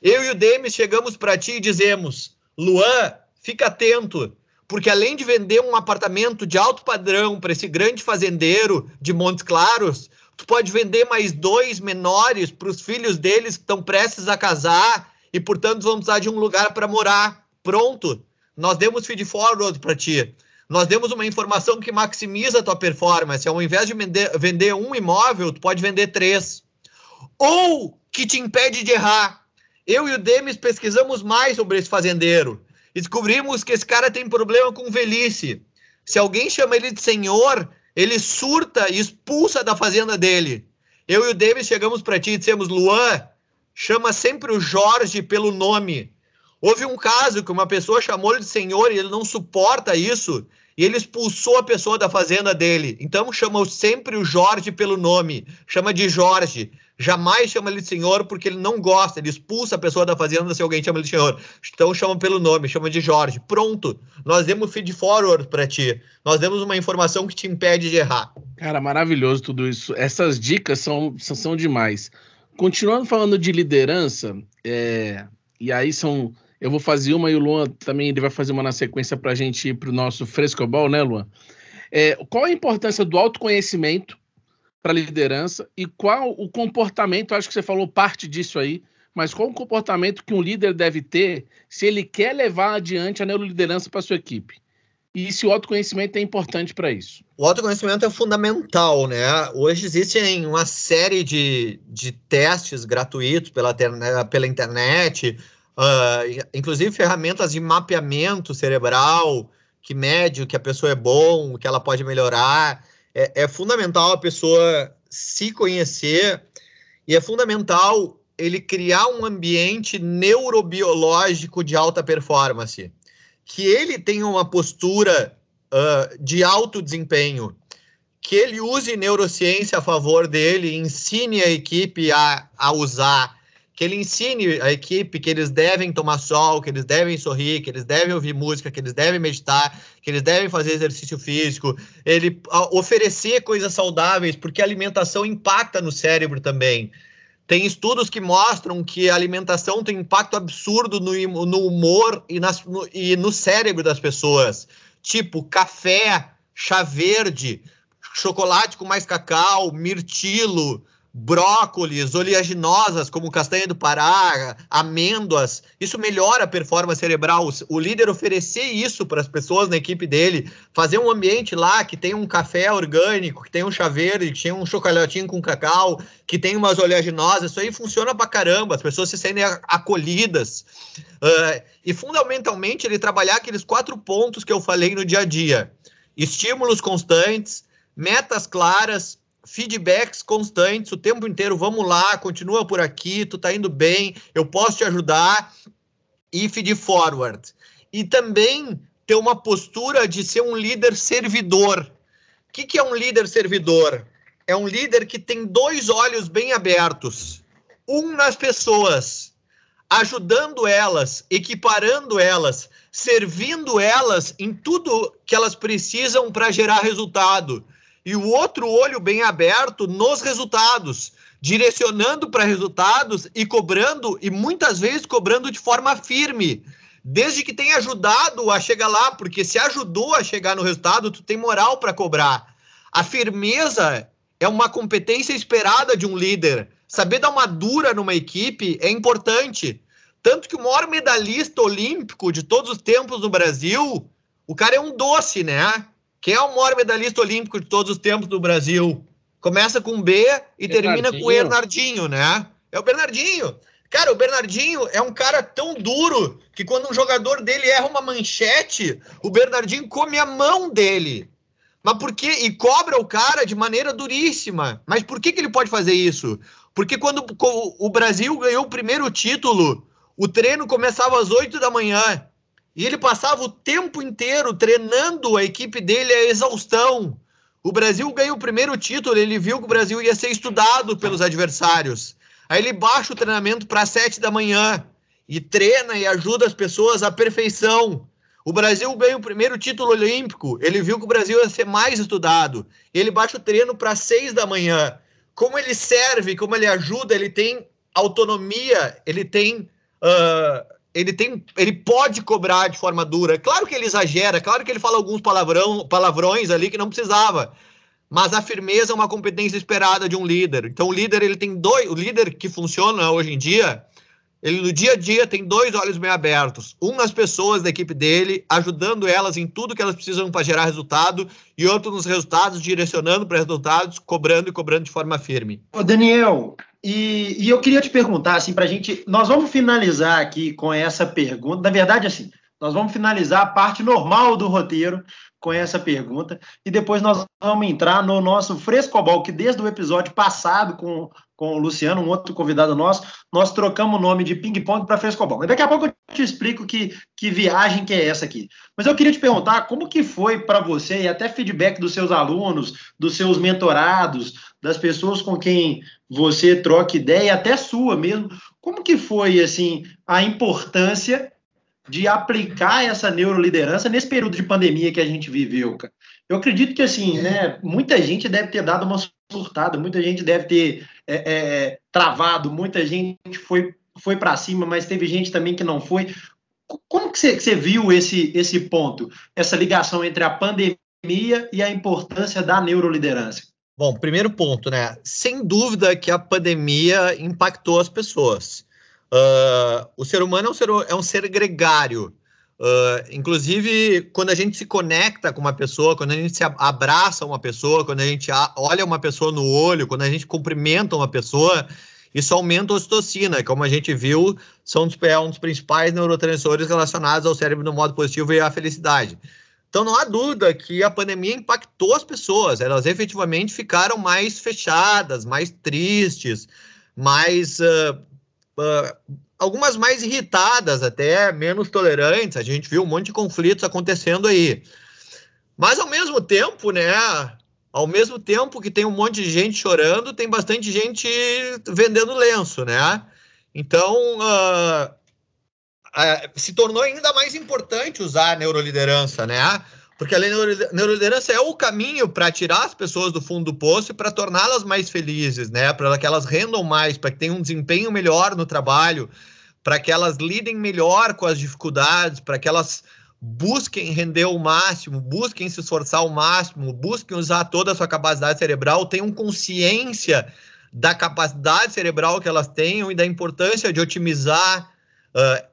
Eu e o Demis chegamos para ti e dizemos: Luan, fica atento, porque além de vender um apartamento de alto padrão para esse grande fazendeiro de Montes Claros, tu pode vender mais dois menores para os filhos deles que estão prestes a casar e, portanto, vão precisar de um lugar para morar. Pronto, nós demos feed forward para ti. Nós demos uma informação que maximiza a tua performance. Ao invés de vender, vender um imóvel, tu pode vender três. Ou que te impede de errar eu e o Demis pesquisamos mais sobre esse fazendeiro descobrimos que esse cara tem problema com velhice. Se alguém chama ele de senhor, ele surta e expulsa da fazenda dele. Eu e o Demis chegamos para ti e dissemos: Luan, chama sempre o Jorge pelo nome. Houve um caso que uma pessoa chamou ele de senhor e ele não suporta isso e ele expulsou a pessoa da fazenda dele. Então chama sempre o Jorge pelo nome, chama de Jorge. Jamais chama ele de senhor porque ele não gosta, ele expulsa a pessoa da fazenda se alguém chama ele de senhor. Então chama pelo nome, chama de Jorge. Pronto, nós demos feed forward para ti. Nós demos uma informação que te impede de errar. Cara, maravilhoso tudo isso. Essas dicas são, são, demais. Continuando falando de liderança, é, e aí são. Eu vou fazer uma e o Luan também ele vai fazer uma na sequência para a gente ir para o nosso frescobol, né, Luan? É, qual a importância do autoconhecimento para a liderança e qual o comportamento, acho que você falou parte disso aí, mas qual o comportamento que um líder deve ter se ele quer levar adiante a neuroliderança para sua equipe? E se o autoconhecimento é importante para isso? O autoconhecimento é fundamental, né? Hoje existem uma série de, de testes gratuitos pela, pela internet, uh, inclusive ferramentas de mapeamento cerebral que mede o que a pessoa é bom, o que ela pode melhorar é, é fundamental a pessoa se conhecer e é fundamental ele criar um ambiente neurobiológico de alta performance, que ele tenha uma postura uh, de alto desempenho, que ele use neurociência a favor dele, ensine a equipe a, a usar, que ele ensine a equipe que eles devem tomar sol, que eles devem sorrir, que eles devem ouvir música, que eles devem meditar, que eles devem fazer exercício físico, ele oferecer coisas saudáveis, porque a alimentação impacta no cérebro também. Tem estudos que mostram que a alimentação tem impacto absurdo no, no humor e, nas, no, e no cérebro das pessoas. Tipo, café, chá verde, chocolate com mais cacau, mirtilo, brócolis, oleaginosas como castanha do Pará, amêndoas, isso melhora a performance cerebral. O líder oferecer isso para as pessoas na equipe dele, fazer um ambiente lá que tem um café orgânico, que tem um chá verde, que tem um chocolatinho com cacau, que tem umas oleaginosas, isso aí funciona para caramba, as pessoas se sentem acolhidas. Uh, e fundamentalmente ele trabalhar aqueles quatro pontos que eu falei no dia a dia: estímulos constantes, metas claras, feedbacks constantes o tempo inteiro. Vamos lá, continua por aqui, tu tá indo bem, eu posso te ajudar. E feed forward. E também ter uma postura de ser um líder servidor. O que, que é um líder servidor? É um líder que tem dois olhos bem abertos. Um nas pessoas, ajudando elas, equiparando elas, servindo elas em tudo que elas precisam para gerar resultado e o outro olho bem aberto nos resultados, direcionando para resultados e cobrando, e muitas vezes cobrando de forma firme, desde que tenha ajudado a chegar lá, porque se ajudou a chegar no resultado, tu tem moral para cobrar. A firmeza é uma competência esperada de um líder. Saber dar uma dura numa equipe é importante. Tanto que o maior medalhista olímpico de todos os tempos no Brasil, o cara é um doce, né? Quem é o maior medalhista olímpico de todos os tempos do Brasil? Começa com B e termina com o Bernardinho, né? É o Bernardinho. Cara, o Bernardinho é um cara tão duro que quando um jogador dele erra uma manchete, o Bernardinho come a mão dele. Mas por quê? E cobra o cara de maneira duríssima. Mas por que, que ele pode fazer isso? Porque quando o Brasil ganhou o primeiro título, o treino começava às 8 da manhã. E ele passava o tempo inteiro treinando a equipe dele à exaustão. O Brasil ganhou o primeiro título, ele viu que o Brasil ia ser estudado pelos adversários. Aí ele baixa o treinamento para sete da manhã e treina e ajuda as pessoas à perfeição. O Brasil ganha o primeiro título olímpico, ele viu que o Brasil ia ser mais estudado. Ele baixa o treino para seis da manhã. Como ele serve, como ele ajuda, ele tem autonomia, ele tem uh, ele tem, ele pode cobrar de forma dura. Claro que ele exagera, claro que ele fala alguns palavrão, palavrões ali que não precisava. Mas a firmeza é uma competência esperada de um líder. Então o líder ele tem dois, o líder que funciona hoje em dia, ele no dia a dia tem dois olhos bem abertos. Um nas pessoas da equipe dele, ajudando elas em tudo que elas precisam para gerar resultado, e outro nos resultados, direcionando para resultados, cobrando e cobrando de forma firme. Ô Daniel, e, e, eu queria te perguntar, assim, para a gente. Nós vamos finalizar aqui com essa pergunta. Na verdade, assim, nós vamos finalizar a parte normal do roteiro com essa pergunta e depois nós vamos entrar no nosso frescobol, que desde o episódio passado com, com o Luciano, um outro convidado nosso, nós trocamos o nome de ping-pong para frescobol. Mas daqui a pouco eu te explico que, que viagem que é essa aqui. Mas eu queria te perguntar como que foi para você e até feedback dos seus alunos, dos seus mentorados, das pessoas com quem você troca ideia, até sua mesmo. Como que foi assim a importância de aplicar essa neuroliderança nesse período de pandemia que a gente viveu, cara? Eu acredito que assim, né, muita gente deve ter dado uma surtada, muita gente deve ter é, é, é travado, muita gente foi foi para cima, mas teve gente também que não foi. Como que você, viu esse, esse ponto, essa ligação entre a pandemia e a importância da neuroliderança? Bom, primeiro ponto, né? Sem dúvida que a pandemia impactou as pessoas. Uh, o ser humano é um ser, é um ser gregário. Uh, inclusive, quando a gente se conecta com uma pessoa, quando a gente se abraça uma pessoa, quando a gente olha uma pessoa no olho, quando a gente cumprimenta uma pessoa, isso aumenta a ocitocina, como a gente viu, são é um dos principais neurotransmissores relacionados ao cérebro no modo positivo e à felicidade. Então não há dúvida que a pandemia impactou as pessoas, elas efetivamente ficaram mais fechadas, mais tristes, mais. Uh, uh, algumas mais irritadas, até menos tolerantes. A gente viu um monte de conflitos acontecendo aí. Mas ao mesmo tempo, né? Ao mesmo tempo que tem um monte de gente chorando, tem bastante gente vendendo lenço, né? Então, uh, se tornou ainda mais importante usar a neuroliderança, né? Porque a neuroliderança é o caminho para tirar as pessoas do fundo do poço e para torná-las mais felizes, né? Para que elas rendam mais, para que tenham um desempenho melhor no trabalho, para que elas lidem melhor com as dificuldades, para que elas busquem render o máximo, busquem se esforçar ao máximo, busquem usar toda a sua capacidade cerebral, tenham consciência da capacidade cerebral que elas tenham e da importância de otimizar uh,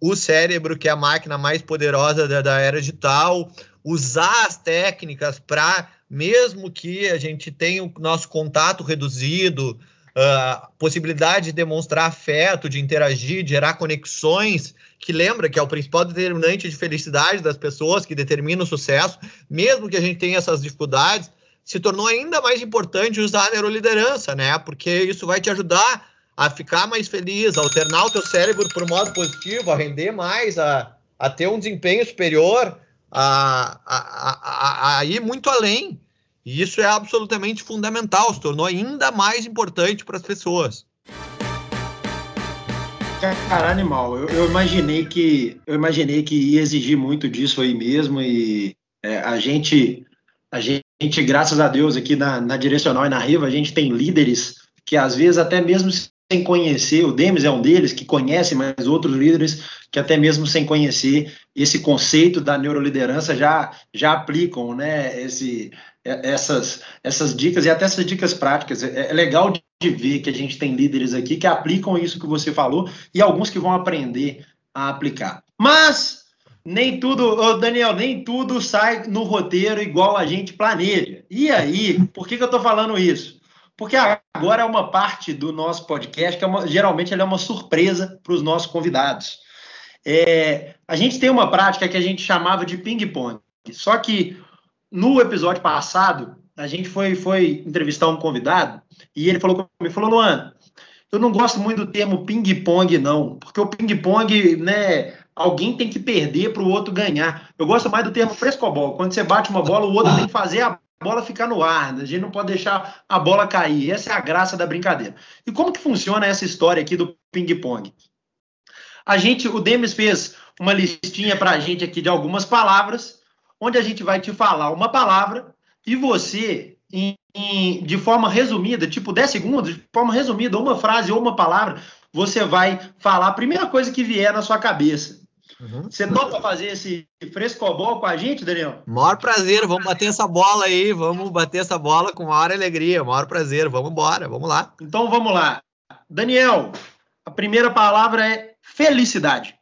o cérebro, que é a máquina mais poderosa da, da era digital, usar as técnicas para, mesmo que a gente tenha o nosso contato reduzido, a uh, possibilidade de demonstrar afeto, de interagir, de gerar conexões, que lembra que é o principal determinante de felicidade das pessoas, que determina o sucesso, mesmo que a gente tenha essas dificuldades, se tornou ainda mais importante usar a neuroliderança, né? Porque isso vai te ajudar a ficar mais feliz, a alternar o teu cérebro o modo positivo, a render mais, a, a ter um desempenho superior, a, a, a, a ir muito além. E isso é absolutamente fundamental, se tornou ainda mais importante para as pessoas. Cara, animal, eu, eu, imaginei que eu imaginei que ia exigir muito disso aí mesmo e é, a gente a gente graças a Deus aqui na, na direcional e na Riva a gente tem líderes que às vezes até mesmo sem conhecer, o Demis é um deles que conhece, mas outros líderes que até mesmo sem conhecer esse conceito da neuroliderança já, já aplicam né, esse, é, essas, essas dicas e até essas dicas práticas. É, é legal de ver que a gente tem líderes aqui que aplicam isso que você falou e alguns que vão aprender a aplicar. Mas nem tudo, Daniel, nem tudo sai no roteiro igual a gente planeja. E aí, por que, que eu estou falando isso? Porque agora é uma parte do nosso podcast que é uma, geralmente é uma surpresa para os nossos convidados. É, a gente tem uma prática que a gente chamava de ping-pong, só que no episódio passado a gente foi, foi entrevistar um convidado e ele falou comigo, falou, Luan, Eu não gosto muito do termo ping-pong, não, porque o ping-pong, né, alguém tem que perder para o outro ganhar. Eu gosto mais do termo frescobol. Quando você bate uma bola, o outro tem que fazer a bola ficar no ar. A gente não pode deixar a bola cair. Essa é a graça da brincadeira. E como que funciona essa história aqui do ping-pong? A gente, o Demis fez uma listinha para a gente aqui de algumas palavras, onde a gente vai te falar uma palavra e você, em, em, de forma resumida, tipo 10 segundos, de forma resumida, uma frase ou uma palavra, você vai falar a primeira coisa que vier na sua cabeça. Uhum. Você topa fazer esse frescobol com a gente, Daniel? Maior prazer, vamos bater essa bola aí, vamos bater essa bola com maior alegria, maior prazer, vamos embora, vamos lá. Então vamos lá. Daniel, a primeira palavra é felicidade.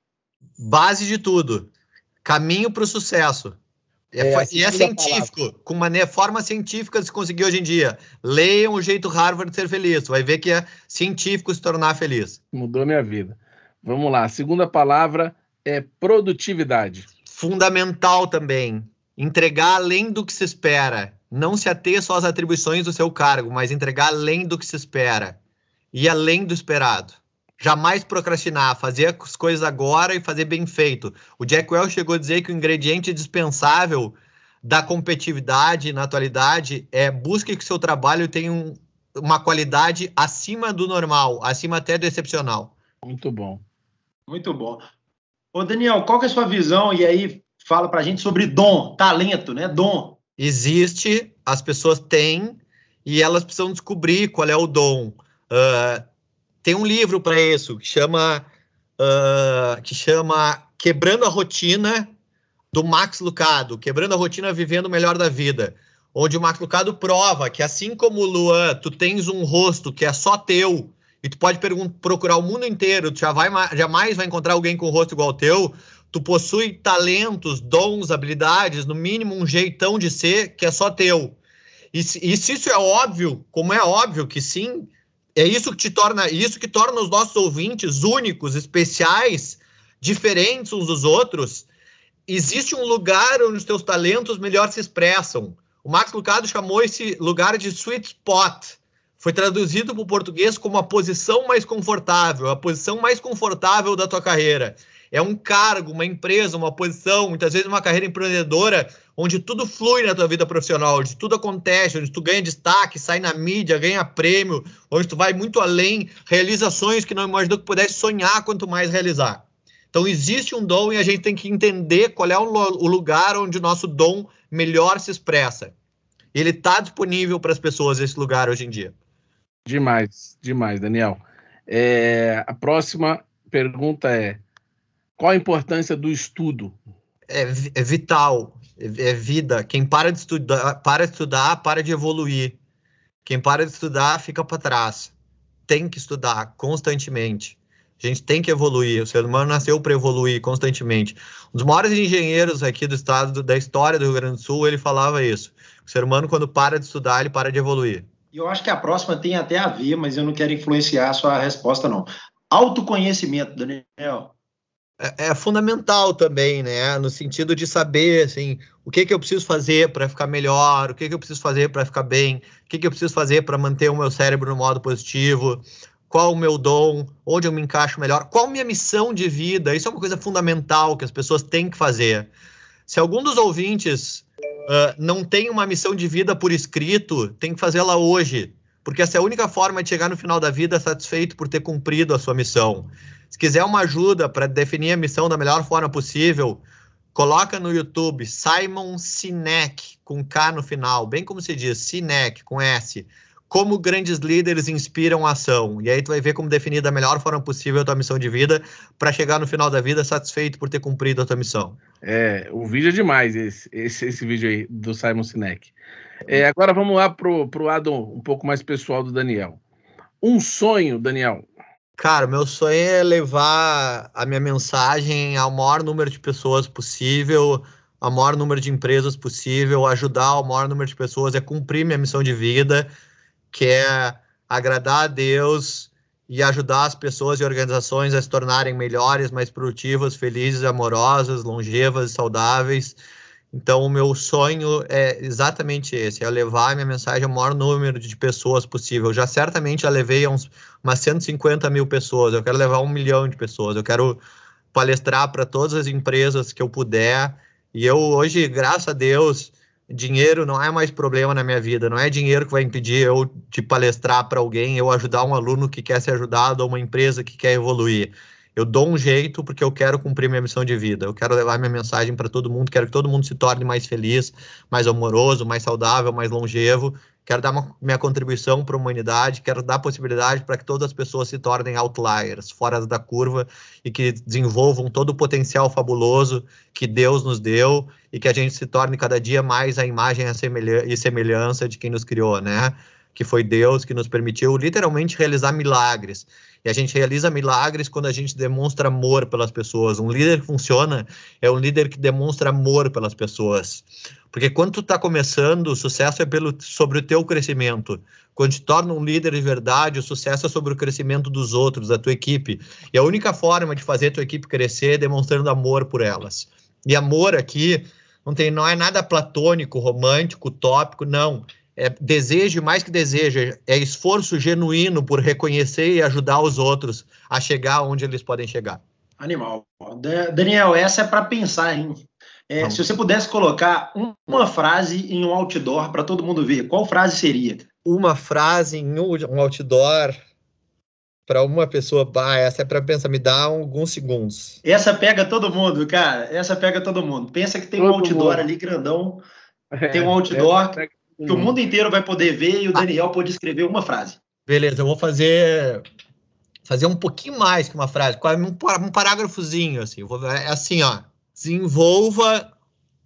Base de tudo. Caminho para o sucesso. É, é, e é científico, palavra. com uma forma científica de se conseguir hoje em dia. Leiam o jeito Harvard de ser feliz. Vai ver que é científico se tornar feliz. Mudou minha vida. Vamos lá. A segunda palavra é produtividade. Fundamental também. Entregar além do que se espera. Não se ater só às atribuições do seu cargo, mas entregar além do que se espera. E além do esperado. Jamais procrastinar, fazer as coisas agora e fazer bem feito. O Jack Welch chegou a dizer que o ingrediente dispensável da competitividade na atualidade é busque que seu trabalho tenha um, uma qualidade acima do normal, acima até do excepcional. Muito bom. Muito bom. Ô, Daniel, qual que é a sua visão? E aí, fala pra gente sobre dom, talento, né? Dom. Existe, as pessoas têm, e elas precisam descobrir qual é o dom. Uh, tem um livro para isso que chama, uh, que chama Quebrando a Rotina, do Max Lucado, Quebrando a Rotina Vivendo o Melhor da Vida, onde o Max Lucado prova que assim como o Luan, tu tens um rosto que é só teu, e tu pode procurar o mundo inteiro, tu já vai, jamais vai encontrar alguém com o rosto igual ao teu, tu possui talentos, dons, habilidades, no mínimo um jeitão de ser que é só teu. E, e se isso é óbvio, como é óbvio que sim, é isso que te torna, isso que torna os nossos ouvintes únicos, especiais, diferentes uns dos outros. Existe um lugar onde os teus talentos melhor se expressam. O Max Lucado chamou esse lugar de sweet spot. Foi traduzido para o português como a posição mais confortável, a posição mais confortável da tua carreira. É um cargo, uma empresa, uma posição, muitas vezes uma carreira empreendedora onde tudo flui na tua vida profissional, onde tudo acontece, onde tu ganha destaque, sai na mídia, ganha prêmio, onde tu vai muito além, realizações que não imaginou que pudesse sonhar quanto mais realizar. Então existe um dom e a gente tem que entender qual é o lugar onde o nosso dom melhor se expressa. Ele está disponível para as pessoas esse lugar hoje em dia. Demais, demais, Daniel. É, a próxima pergunta é: qual a importância do estudo? É, é vital é, vida. Quem para de estudar, para de estudar, para de evoluir. Quem para de estudar, fica para trás. Tem que estudar constantemente. A gente tem que evoluir. O ser humano nasceu para evoluir constantemente. Um dos maiores engenheiros aqui do estado, da história do Rio Grande do Sul, ele falava isso. O ser humano, quando para de estudar, ele para de evoluir. E eu acho que a próxima tem até a ver, mas eu não quero influenciar a sua resposta, não. Autoconhecimento, Daniel é, é, fundamental também, né? No sentido de saber, assim, o que que eu preciso fazer para ficar melhor, o que que eu preciso fazer para ficar bem, o que que eu preciso fazer para manter o meu cérebro no modo positivo, qual o meu dom, onde eu me encaixo melhor, qual a minha missão de vida. Isso é uma coisa fundamental que as pessoas têm que fazer. Se algum dos ouvintes uh, não tem uma missão de vida por escrito, tem que fazê-la hoje, porque essa é a única forma de chegar no final da vida satisfeito por ter cumprido a sua missão. Se quiser uma ajuda para definir a missão da melhor forma possível, coloca no YouTube Simon Sinek com K no final, bem como se diz, Sinek com S. Como grandes líderes inspiram a ação. E aí tu vai ver como definir da melhor forma possível a tua missão de vida para chegar no final da vida satisfeito por ter cumprido a tua missão. É, o vídeo é demais, esse, esse, esse vídeo aí do Simon Sinek. É, agora vamos lá pro, pro lado um pouco mais pessoal do Daniel. Um sonho, Daniel, Cara, meu sonho é levar a minha mensagem ao maior número de pessoas possível, ao maior número de empresas possível, ajudar o maior número de pessoas, é cumprir minha missão de vida, que é agradar a Deus e ajudar as pessoas e organizações a se tornarem melhores, mais produtivas, felizes, amorosas, longevas, saudáveis. Então, o meu sonho é exatamente esse: é levar a minha mensagem ao maior número de pessoas possível. Eu já certamente já levei uns, umas 150 mil pessoas, eu quero levar um milhão de pessoas, eu quero palestrar para todas as empresas que eu puder. E eu hoje, graças a Deus, dinheiro não é mais problema na minha vida, não é dinheiro que vai impedir eu de palestrar para alguém, eu ajudar um aluno que quer ser ajudado ou uma empresa que quer evoluir eu dou um jeito porque eu quero cumprir minha missão de vida. Eu quero levar minha mensagem para todo mundo, quero que todo mundo se torne mais feliz, mais amoroso, mais saudável, mais longevo. Quero dar uma, minha contribuição para a humanidade, quero dar possibilidade para que todas as pessoas se tornem outliers, fora da curva, e que desenvolvam todo o potencial fabuloso que Deus nos deu e que a gente se torne cada dia mais a imagem e semelhança de quem nos criou, né? Que foi Deus que nos permitiu literalmente realizar milagres. E a gente realiza milagres quando a gente demonstra amor pelas pessoas. Um líder que funciona é um líder que demonstra amor pelas pessoas. Porque quando tu está começando, o sucesso é pelo, sobre o teu crescimento. Quando te torna um líder de verdade, o sucesso é sobre o crescimento dos outros, da tua equipe. E a única forma de fazer a tua equipe crescer é demonstrando amor por elas. E amor aqui não, tem, não é nada platônico, romântico, utópico, não é desejo mais que desejo, é esforço genuíno por reconhecer e ajudar os outros a chegar onde eles podem chegar. Animal. Daniel, essa é para pensar, hein? É, se você pudesse colocar uma frase em um outdoor para todo mundo ver, qual frase seria? Uma frase em um outdoor para uma pessoa, bah, essa é para pensar, me dá alguns segundos. Essa pega todo mundo, cara. Essa pega todo mundo. Pensa que tem todo um outdoor mundo. ali grandão, é, tem um outdoor que o mundo inteiro vai poder ver e o Daniel pode escrever uma frase. Beleza, eu vou fazer fazer um pouquinho mais que uma frase, um, um parágrafozinho assim. Vou, é assim, ó. Desenvolva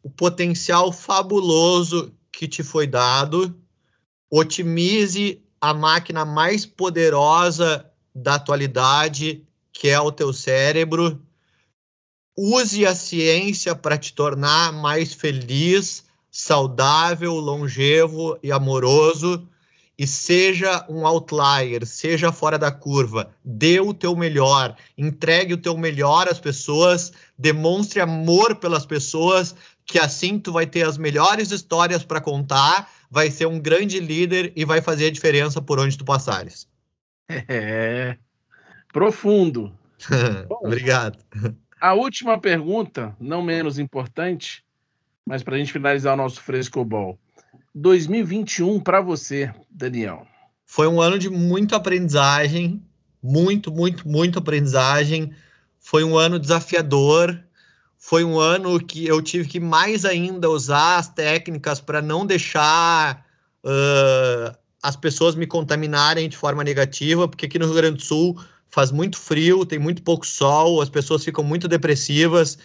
o potencial fabuloso que te foi dado, otimize a máquina mais poderosa da atualidade, que é o teu cérebro. Use a ciência para te tornar mais feliz saudável, longevo e amoroso e seja um outlier, seja fora da curva, dê o teu melhor, entregue o teu melhor às pessoas, demonstre amor pelas pessoas, que assim tu vai ter as melhores histórias para contar, vai ser um grande líder e vai fazer a diferença por onde tu passares. É. Profundo. Bom, Obrigado. A última pergunta, não menos importante, mas para a gente finalizar o nosso frescobol, 2021 para você, Daniel. Foi um ano de muita aprendizagem, muito, muito, muito aprendizagem. Foi um ano desafiador. Foi um ano que eu tive que mais ainda usar as técnicas para não deixar uh, as pessoas me contaminarem de forma negativa, porque aqui no Rio Grande do Sul faz muito frio, tem muito pouco sol, as pessoas ficam muito depressivas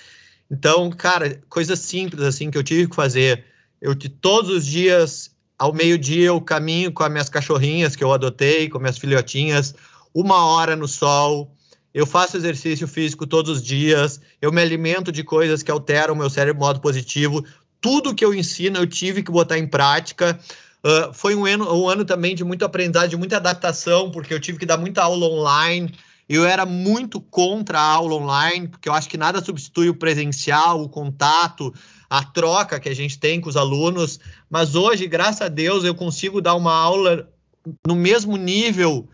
então, cara, coisas simples assim que eu tive que fazer. Eu todos os dias, ao meio-dia, eu caminho com as minhas cachorrinhas que eu adotei, com minhas filhotinhas, uma hora no sol. Eu faço exercício físico todos os dias. Eu me alimento de coisas que alteram o meu cérebro modo positivo. Tudo que eu ensino, eu tive que botar em prática. Uh, foi um ano, um ano também de muito aprendizado, de muita adaptação, porque eu tive que dar muita aula online. Eu era muito contra a aula online, porque eu acho que nada substitui o presencial, o contato, a troca que a gente tem com os alunos. Mas hoje, graças a Deus, eu consigo dar uma aula no mesmo nível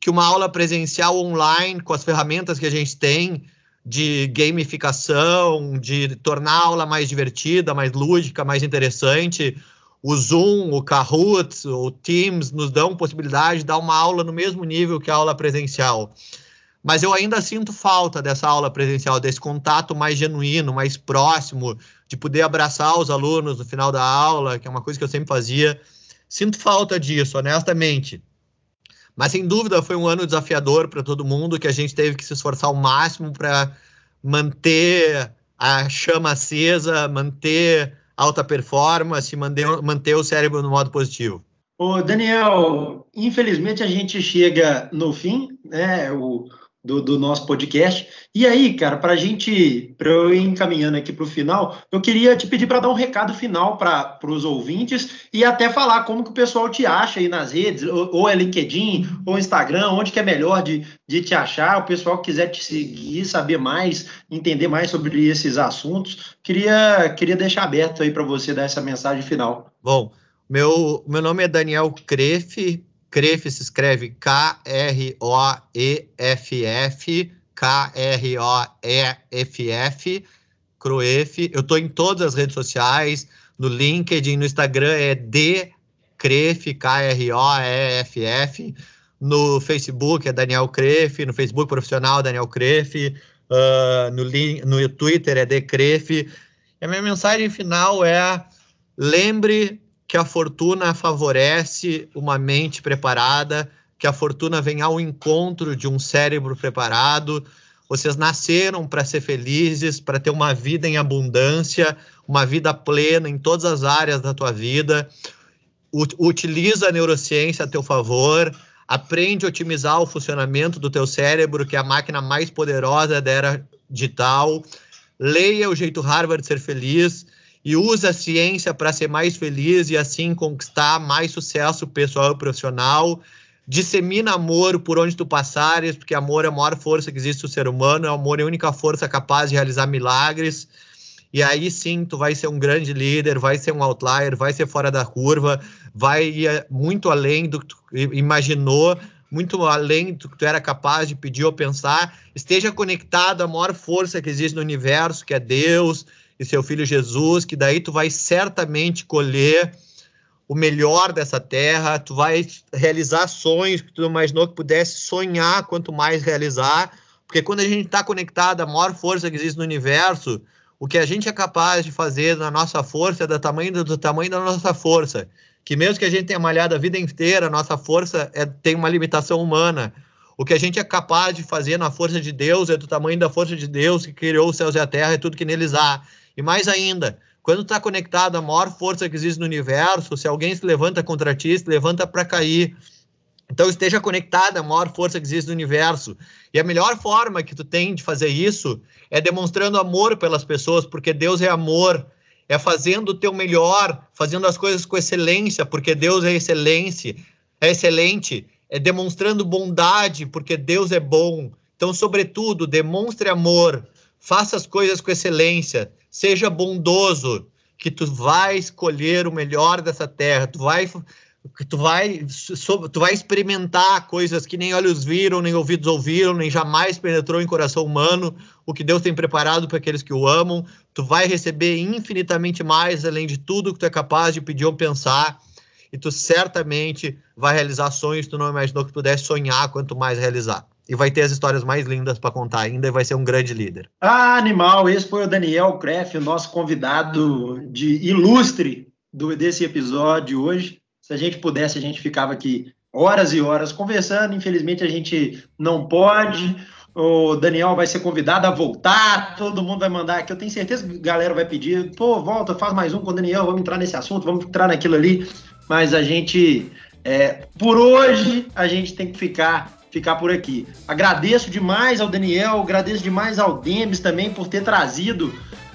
que uma aula presencial online, com as ferramentas que a gente tem de gamificação, de tornar a aula mais divertida, mais lúdica, mais interessante. O Zoom, o Kahoot, o Teams nos dão possibilidade de dar uma aula no mesmo nível que a aula presencial mas eu ainda sinto falta dessa aula presencial, desse contato mais genuíno, mais próximo, de poder abraçar os alunos no final da aula, que é uma coisa que eu sempre fazia. Sinto falta disso, honestamente. Mas sem dúvida foi um ano desafiador para todo mundo, que a gente teve que se esforçar ao máximo para manter a chama acesa, manter alta performance, manter, manter o cérebro no modo positivo. Ô, Daniel, infelizmente a gente chega no fim, né? O, do, do nosso podcast. E aí, cara, para a gente, para eu ir encaminhando aqui para o final, eu queria te pedir para dar um recado final para os ouvintes e até falar como que o pessoal te acha aí nas redes, ou, ou é LinkedIn, ou Instagram, onde que é melhor de, de te achar, o pessoal quiser te seguir, saber mais, entender mais sobre esses assuntos, queria, queria deixar aberto aí para você dar essa mensagem final. Bom, meu, meu nome é Daniel Crefe, Cref se escreve K-R-O-E-F-F, K-R-O-E-F-F, Croef. Eu estou em todas as redes sociais, no LinkedIn, no Instagram é D Cref, K-R-O-E-F-F. No Facebook é Daniel Cref, no Facebook profissional Daniel Cref, uh, no, no Twitter é D Cref. E a minha mensagem final é lembre que a fortuna favorece uma mente preparada, que a fortuna vem ao encontro de um cérebro preparado. Vocês nasceram para ser felizes, para ter uma vida em abundância, uma vida plena em todas as áreas da tua vida. Utiliza a neurociência a teu favor, aprende a otimizar o funcionamento do teu cérebro, que é a máquina mais poderosa da era digital. Leia o jeito Harvard de ser feliz e usa a ciência para ser mais feliz e assim conquistar mais sucesso pessoal e profissional. Dissemina amor por onde tu passares, porque amor é a maior força que existe no ser humano, o amor é a única força capaz de realizar milagres. E aí sim, tu vai ser um grande líder, vai ser um outlier, vai ser fora da curva, vai ir muito além do que tu imaginou, muito além do que tu era capaz de pedir ou pensar. Esteja conectado à maior força que existe no universo, que é Deus, e seu filho Jesus, que daí tu vai certamente colher o melhor dessa terra, tu vai realizar sonhos que tu não imaginou que pudesse sonhar, quanto mais realizar, porque quando a gente está conectado à maior força que existe no universo, o que a gente é capaz de fazer na nossa força é do tamanho, do, do tamanho da nossa força. Que mesmo que a gente tenha malhado a vida inteira, a nossa força é, tem uma limitação humana. O que a gente é capaz de fazer na força de Deus é do tamanho da força de Deus que criou os céus e a terra e tudo que neles há. E mais ainda, quando está conectado à maior força que existe no universo, se alguém se levanta contra ti, se levanta para cair. Então esteja conectado à maior força que existe no universo. E a melhor forma que tu tem de fazer isso é demonstrando amor pelas pessoas, porque Deus é amor. É fazendo o teu melhor, fazendo as coisas com excelência, porque Deus é excelência, é excelente. É demonstrando bondade, porque Deus é bom. Então, sobretudo, demonstre amor, faça as coisas com excelência, seja bondoso, que tu vai escolher o melhor dessa terra, tu vai tu vai tu vai experimentar coisas que nem olhos viram, nem ouvidos ouviram, nem jamais penetrou em coração humano, o que Deus tem preparado para aqueles que o amam, tu vai receber infinitamente mais além de tudo que tu é capaz de pedir ou pensar, e tu certamente vai realizar sonhos que tu não imaginou que pudesse sonhar, quanto mais realizar e vai ter as histórias mais lindas para contar ainda e vai ser um grande líder. Ah, animal! Esse foi o Daniel Kreff, o nosso convidado de ilustre do, desse episódio hoje. Se a gente pudesse, a gente ficava aqui horas e horas conversando. Infelizmente, a gente não pode. O Daniel vai ser convidado a voltar, todo mundo vai mandar aqui. Eu tenho certeza que a galera vai pedir, pô, volta, faz mais um com o Daniel, vamos entrar nesse assunto, vamos entrar naquilo ali. Mas a gente, é, por hoje, a gente tem que ficar ficar por aqui. Agradeço demais ao Daniel, agradeço demais ao Demes também por ter trazido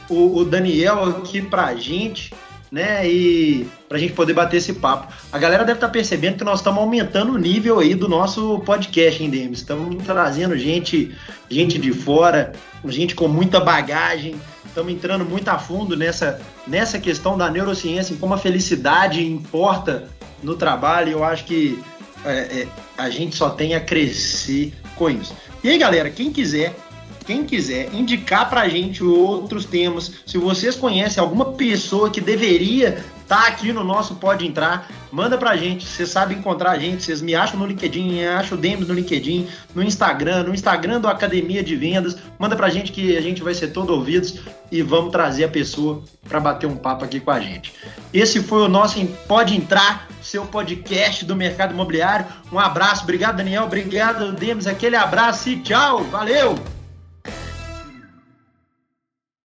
o, o Daniel aqui pra gente, né? E pra gente poder bater esse papo. A galera deve estar tá percebendo que nós estamos aumentando o nível aí do nosso podcast, hein, Demes? Estamos trazendo gente, gente de fora, gente com muita bagagem. Estamos entrando muito a fundo nessa, nessa questão da neurociência, em como a felicidade importa no trabalho. Eu acho que é, é, a gente só tem a crescer com isso. E aí, galera, quem quiser, quem quiser indicar pra gente outros temas, se vocês conhecem alguma pessoa que deveria tá aqui no nosso Pode Entrar, manda pra gente, vocês sabem encontrar a gente, vocês me acham no LinkedIn, acham o Demis no LinkedIn, no Instagram, no Instagram do Academia de Vendas, manda pra gente que a gente vai ser todo ouvidos e vamos trazer a pessoa para bater um papo aqui com a gente. Esse foi o nosso Pode Entrar, seu podcast do mercado imobiliário. Um abraço, obrigado Daniel, obrigado Demis, aquele abraço e tchau, valeu!